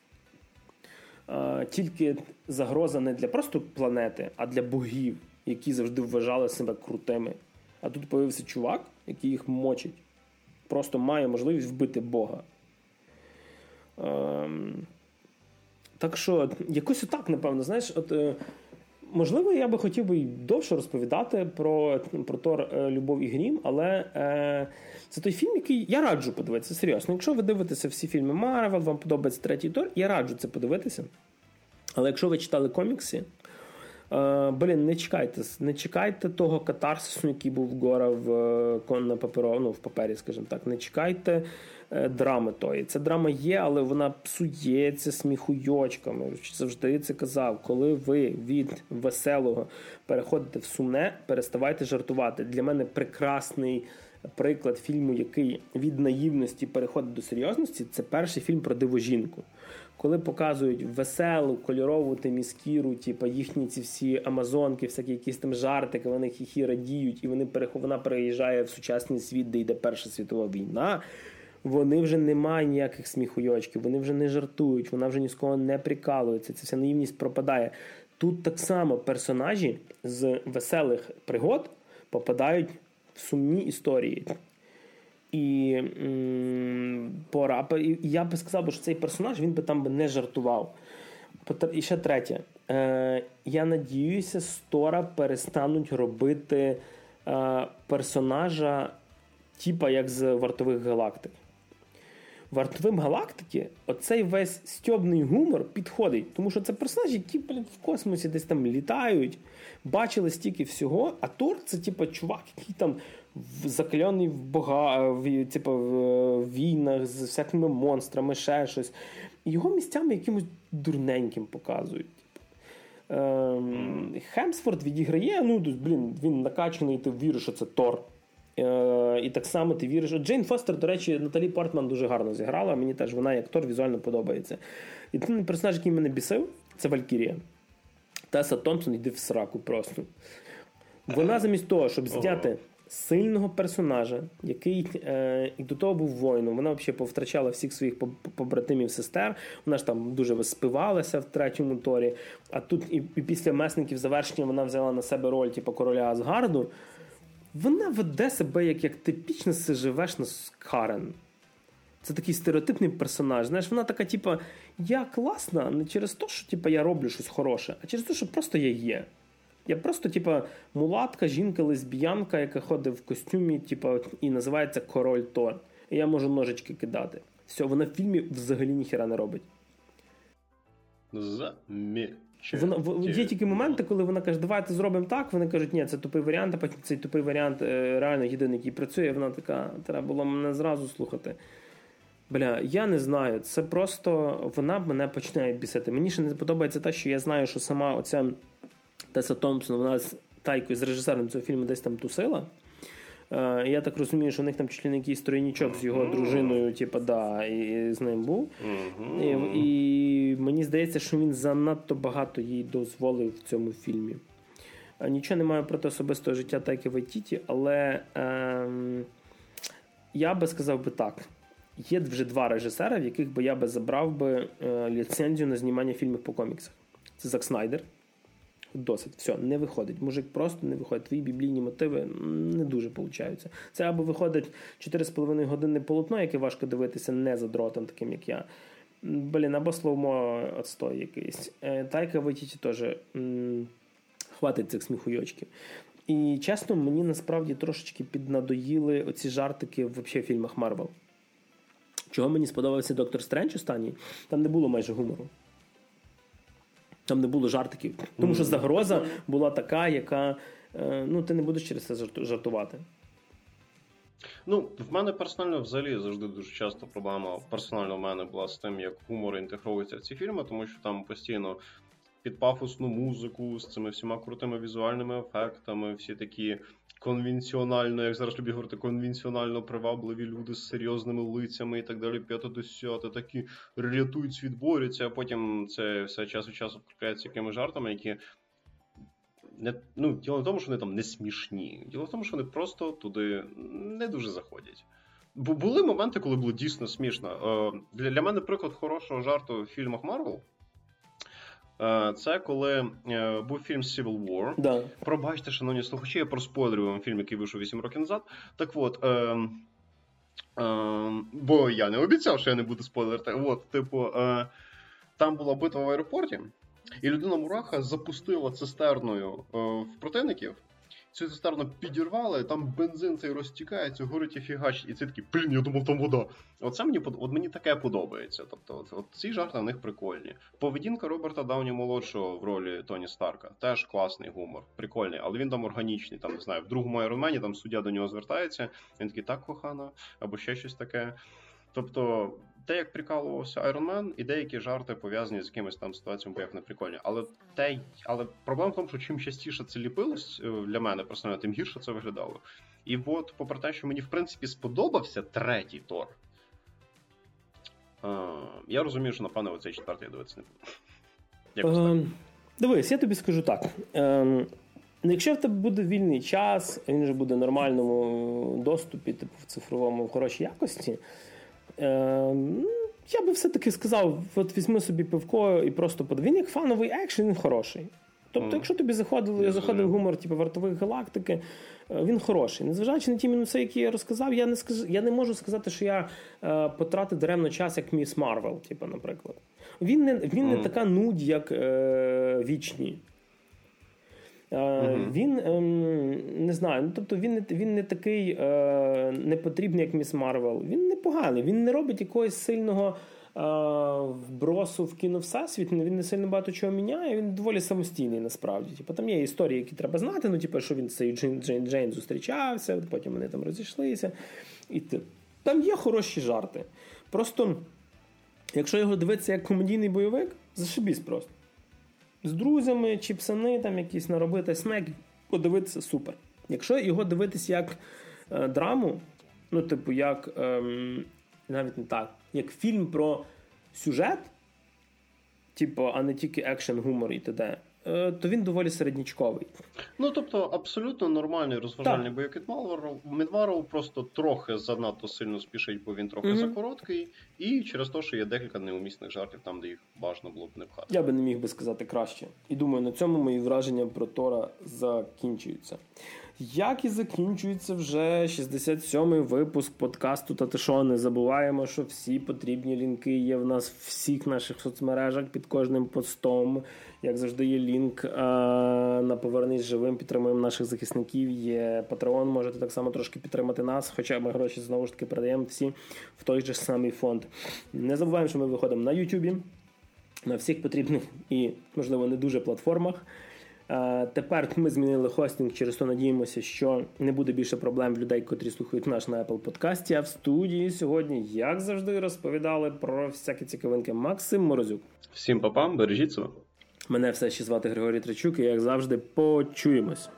Тільки загроза не для просто планети, а для богів, які завжди вважали себе крутими. А тут появився чувак, який їх мочить просто має можливість вбити Бога. Ем, Так що, якось отак, напевно, знаєш, от. Е, можливо, я би хотів би довше розповідати про про Тор е, Любов і Грім, але е, це той фільм, який я раджу подивитися. Серйозно. Якщо ви дивитеся всі фільми Марвел, вам подобається третій Тор, я раджу це подивитися. Але якщо ви читали комікси, Е, блін, не чекайте, не чекайте того катарсису, який був Гора в е, на паперо, ну, в папері, скажімо так. Не чекайте драми тої. Ця драма є, але вона псується сміхуйочками. Завжди це казав. Коли ви від веселого переходите в сумне, переставайте жартувати. Для мене прекрасний. Приклад фільму, який від наївності переходить до серйозності, це перший фільм про диву жінку коли показують веселу, кольорову теміскіру, типу їхні ці всі амазонки, всякі якісь там жартики, вони хіхі радіють, і вони вона переїжджає в сучасний світ, де йде Перша світова війна. Вони вже не мають ніяких сміхуйочків, вони вже не жартують, вона вже ні з кого не прикалується. Ця вся наївність пропадає. Тут так само персонажі з веселих пригод попадають в сумні історії. І пора. І я би сказав, що цей персонаж він би там би не жартував. І ще третє. Е, Я надіюся, Стора перестануть робити е, персонажа, типа як з вартових галактик. Вартовим галактики оцей весь стьобний гумор підходить, тому що це персонажі, які блін, в космосі десь там літають, бачили стільки всього, а Тор це типа чувак, який там закляний в бога, в, типу, в війнах з всякими монстрами, ще щось. Його місцями якимось дурненьким показують. Ем, Хемсфорд відіграє, ну, блін, він накачаний, ти віриш, що це Тор. Е, І так само ти віриш. Джейн Фостер, до речі, Наталі Портман дуже гарно зіграла. Мені теж вона як Тор візуально подобається. І той персонаж, який мене бісив, це Валькірія. Теса Томпсон йде в сраку просто. Вона замість того, щоб зняти сильного персонажа, який е, і до того був воїном. Вона взагалі повтрачала всіх своїх побратимів сестер. Вона ж там дуже спивалася в третьому торі. А тут і, і після месників завершення вона взяла на себе роль типу, короля Асгарду. Вона веде себе як як типічна сиживешна Карен. Це такий стереотипний персонаж. Знаєш, вона така, типу, я класна не через те, що типу, я роблю щось хороше, а через те, що просто я є. Я просто, типа, мулатка, жінка, лесбіянка, яка ходить в костюмі, типа, і називається Король Тор. І я можу ножички кидати. Все, вона в фільмі взагалі ніхіра не робить. Вона, Є тільки моменти, коли вона каже, давайте зробимо так. Вони кажуть, ні, це тупий варіант, а потім цей тупий варіант е, реально єдиний, який працює. Вона така, треба було мене зразу слухати. Бля, я не знаю. Це просто вона мене починає бісити. Мені ще не подобається те, що я знаю, що сама оця Теса Томпсон, вона з тайкою з режисером цього фільму десь там тусила. Uh, я так розумію, що в них там чуть ли не якийсь тройнічок з його дружиною, типу, да, і з ним був. І, і мені здається, що він занадто багато їй дозволив в цьому фільмі. Uh, нічого не маю проти особистого життя Тайки Вайтіті, але ем, я би сказав би так: є вже два режисери, в яких би я би забрав би е, ліцензію на знімання фільмів по коміксах. Це Зак Снайдер. Досить, все, не виходить. Мужик просто не виходить. Твої біблійні мотиви не дуже получаються. Це або виходить 4,5 години полотно, яке важко дивитися не задротам, таким як я. Блін, або слоумо отстой якийсь. Е, Тайка Вайтіті теж хватить цих сміхуйочків. І чесно, мені насправді трошечки піднадоїли оці жартики в фільмах Марвел. Чого мені сподобався Доктор Стрендж останній? Там не було майже гумору. Там не було жартиків. Тому що загроза була така, яка ну, ти не будеш через це жартувати.
Ну, в мене персонально взагалі завжди дуже часто проблема персонально в мене була з тим, як гумор інтегрується в ці фільми, тому що там постійно під пафосну музику з цими всіма крутими візуальними ефектами, всі такі конвенціонально, як зараз люблю говорити, конвенціонально привабливі люди з серйозними лицями і так далі, п'ято десяте, такі рятують світ, борються, а потім це все час від часу прикривається якими жартами, які. Не, ну, Діло в тому, що вони там не смішні. Діло в тому, що вони просто туди не дуже заходять. Бо були моменти, коли було дійсно смішно. Е, Для для мене приклад хорошого жарту в фільмах Марвел це коли е, був фільм Civil War.
Да.
Пробачте, шановні слухачі, я проспойлерю вам фільм, який вийшов 8 років назад. Так от. Е, е, бо я не обіцяв, що я не буду спойлерити. От, типу, е, там була битва в аеропорті, і людина Мураха запустила цистерною е, в противників цю цистерну підірвали, там бензин цей розтікається, горить і фігач, і це такий, блін, я думав, там вода. Оце мені от мені таке подобається. Тобто, от, от ці жарти на них прикольні. Поведінка Роберта Дауні молодшого в ролі Тоні Старка теж класний гумор, прикольний, але він там органічний. Там не знаю, в другому Айронмені там суддя до нього звертається. Він такий так кохана, або ще щось таке. Тобто те, як прикалувався Iron Man, і деякі жарти пов'язані з якимись там ситуаціями, бо як не прикольні. Але те, але проблема в тому, що чим частіше це ліпилось е, для мене персонально, тим гірше це виглядало. І от, попри те, що мені в принципі сподобався третій Тор, е, я розумію, що напевно оцей четвертий я дивитися не буду.
Ем, дивись, я тобі скажу так. Ем, Якщо в тебе буде вільний час, він вже буде в нормальному доступі, типу в цифровому в хорошій якості. Ем, я би все-таки сказав: от візьми собі пивко і просто подивись. Він як фановий екшен, він хороший. Тобто, якщо тобі заходив, заходив гумор типу, вартових галактики, е, він хороший. Незважаючи на ті мінуси, які я розказав, я не скажу, я не можу сказати, що я е, потратив даремно час, як Міс Марвел, типу, наприклад. Він не він не така нудь, як е, вічні. Uh-huh. Він ем, не знаю, ну тобто він не він не такий е, непотрібний, як Міс Марвел. Він непоганий, він не робить якогось сильного е, вбросу в кіно всесвіт, він не сильно багато чого міняє, він доволі самостійний насправді. Типу, Там є історії, які треба знати, ну типу, що він з цією Джейн, Джейн, Джейн зустрічався, потім вони там розійшлися. І Там є хороші жарти. Просто, якщо його дивитися як комедійний бойовик, зашибісь просто з друзями чи псани, там якісь наробити снек, подивитися супер. Якщо його дивитись як е, драму, ну, типу, як е, навіть не так, як фільм про сюжет, типу, а не тільки екшен, гумор і т.д., то він доволі середнячковий.
Ну тобто абсолютно нормальний розважальний бойок від Медваров просто трохи занадто сильно спішить, бо він трохи mm-hmm. закороткий, і через те, що є декілька неумісних жартів там, де їх бажано було б не пхати.
Я би не міг би сказати краще. І думаю, на цьому мої враження про Тора закінчуються. Як і закінчується вже 67-й випуск подкасту та ти що, не забуваємо, що всі потрібні лінки є в нас в всіх наших соцмережах під кожним постом. Як завжди, є лінк а, на повернись живим, підтримуємо наших захисників. Є Patreon, можете так само трошки підтримати нас, хоча ми гроші знову ж таки передаємо всі в той же самий фонд. Не забуваємо, що ми виходимо на Ютубі, на всіх потрібних і, можливо, не дуже платформах. Тепер ми змінили хостинг, через то надіємося, що не буде більше проблем в людей, котрі слухають наш на Apple подкасті. А в студії сьогодні, як завжди, розповідали про всякі цікавинки Максим Морозюк.
Всім папам, бережіть себе.
Мене все ще звати Григорій Тричук, і як завжди, почуємось.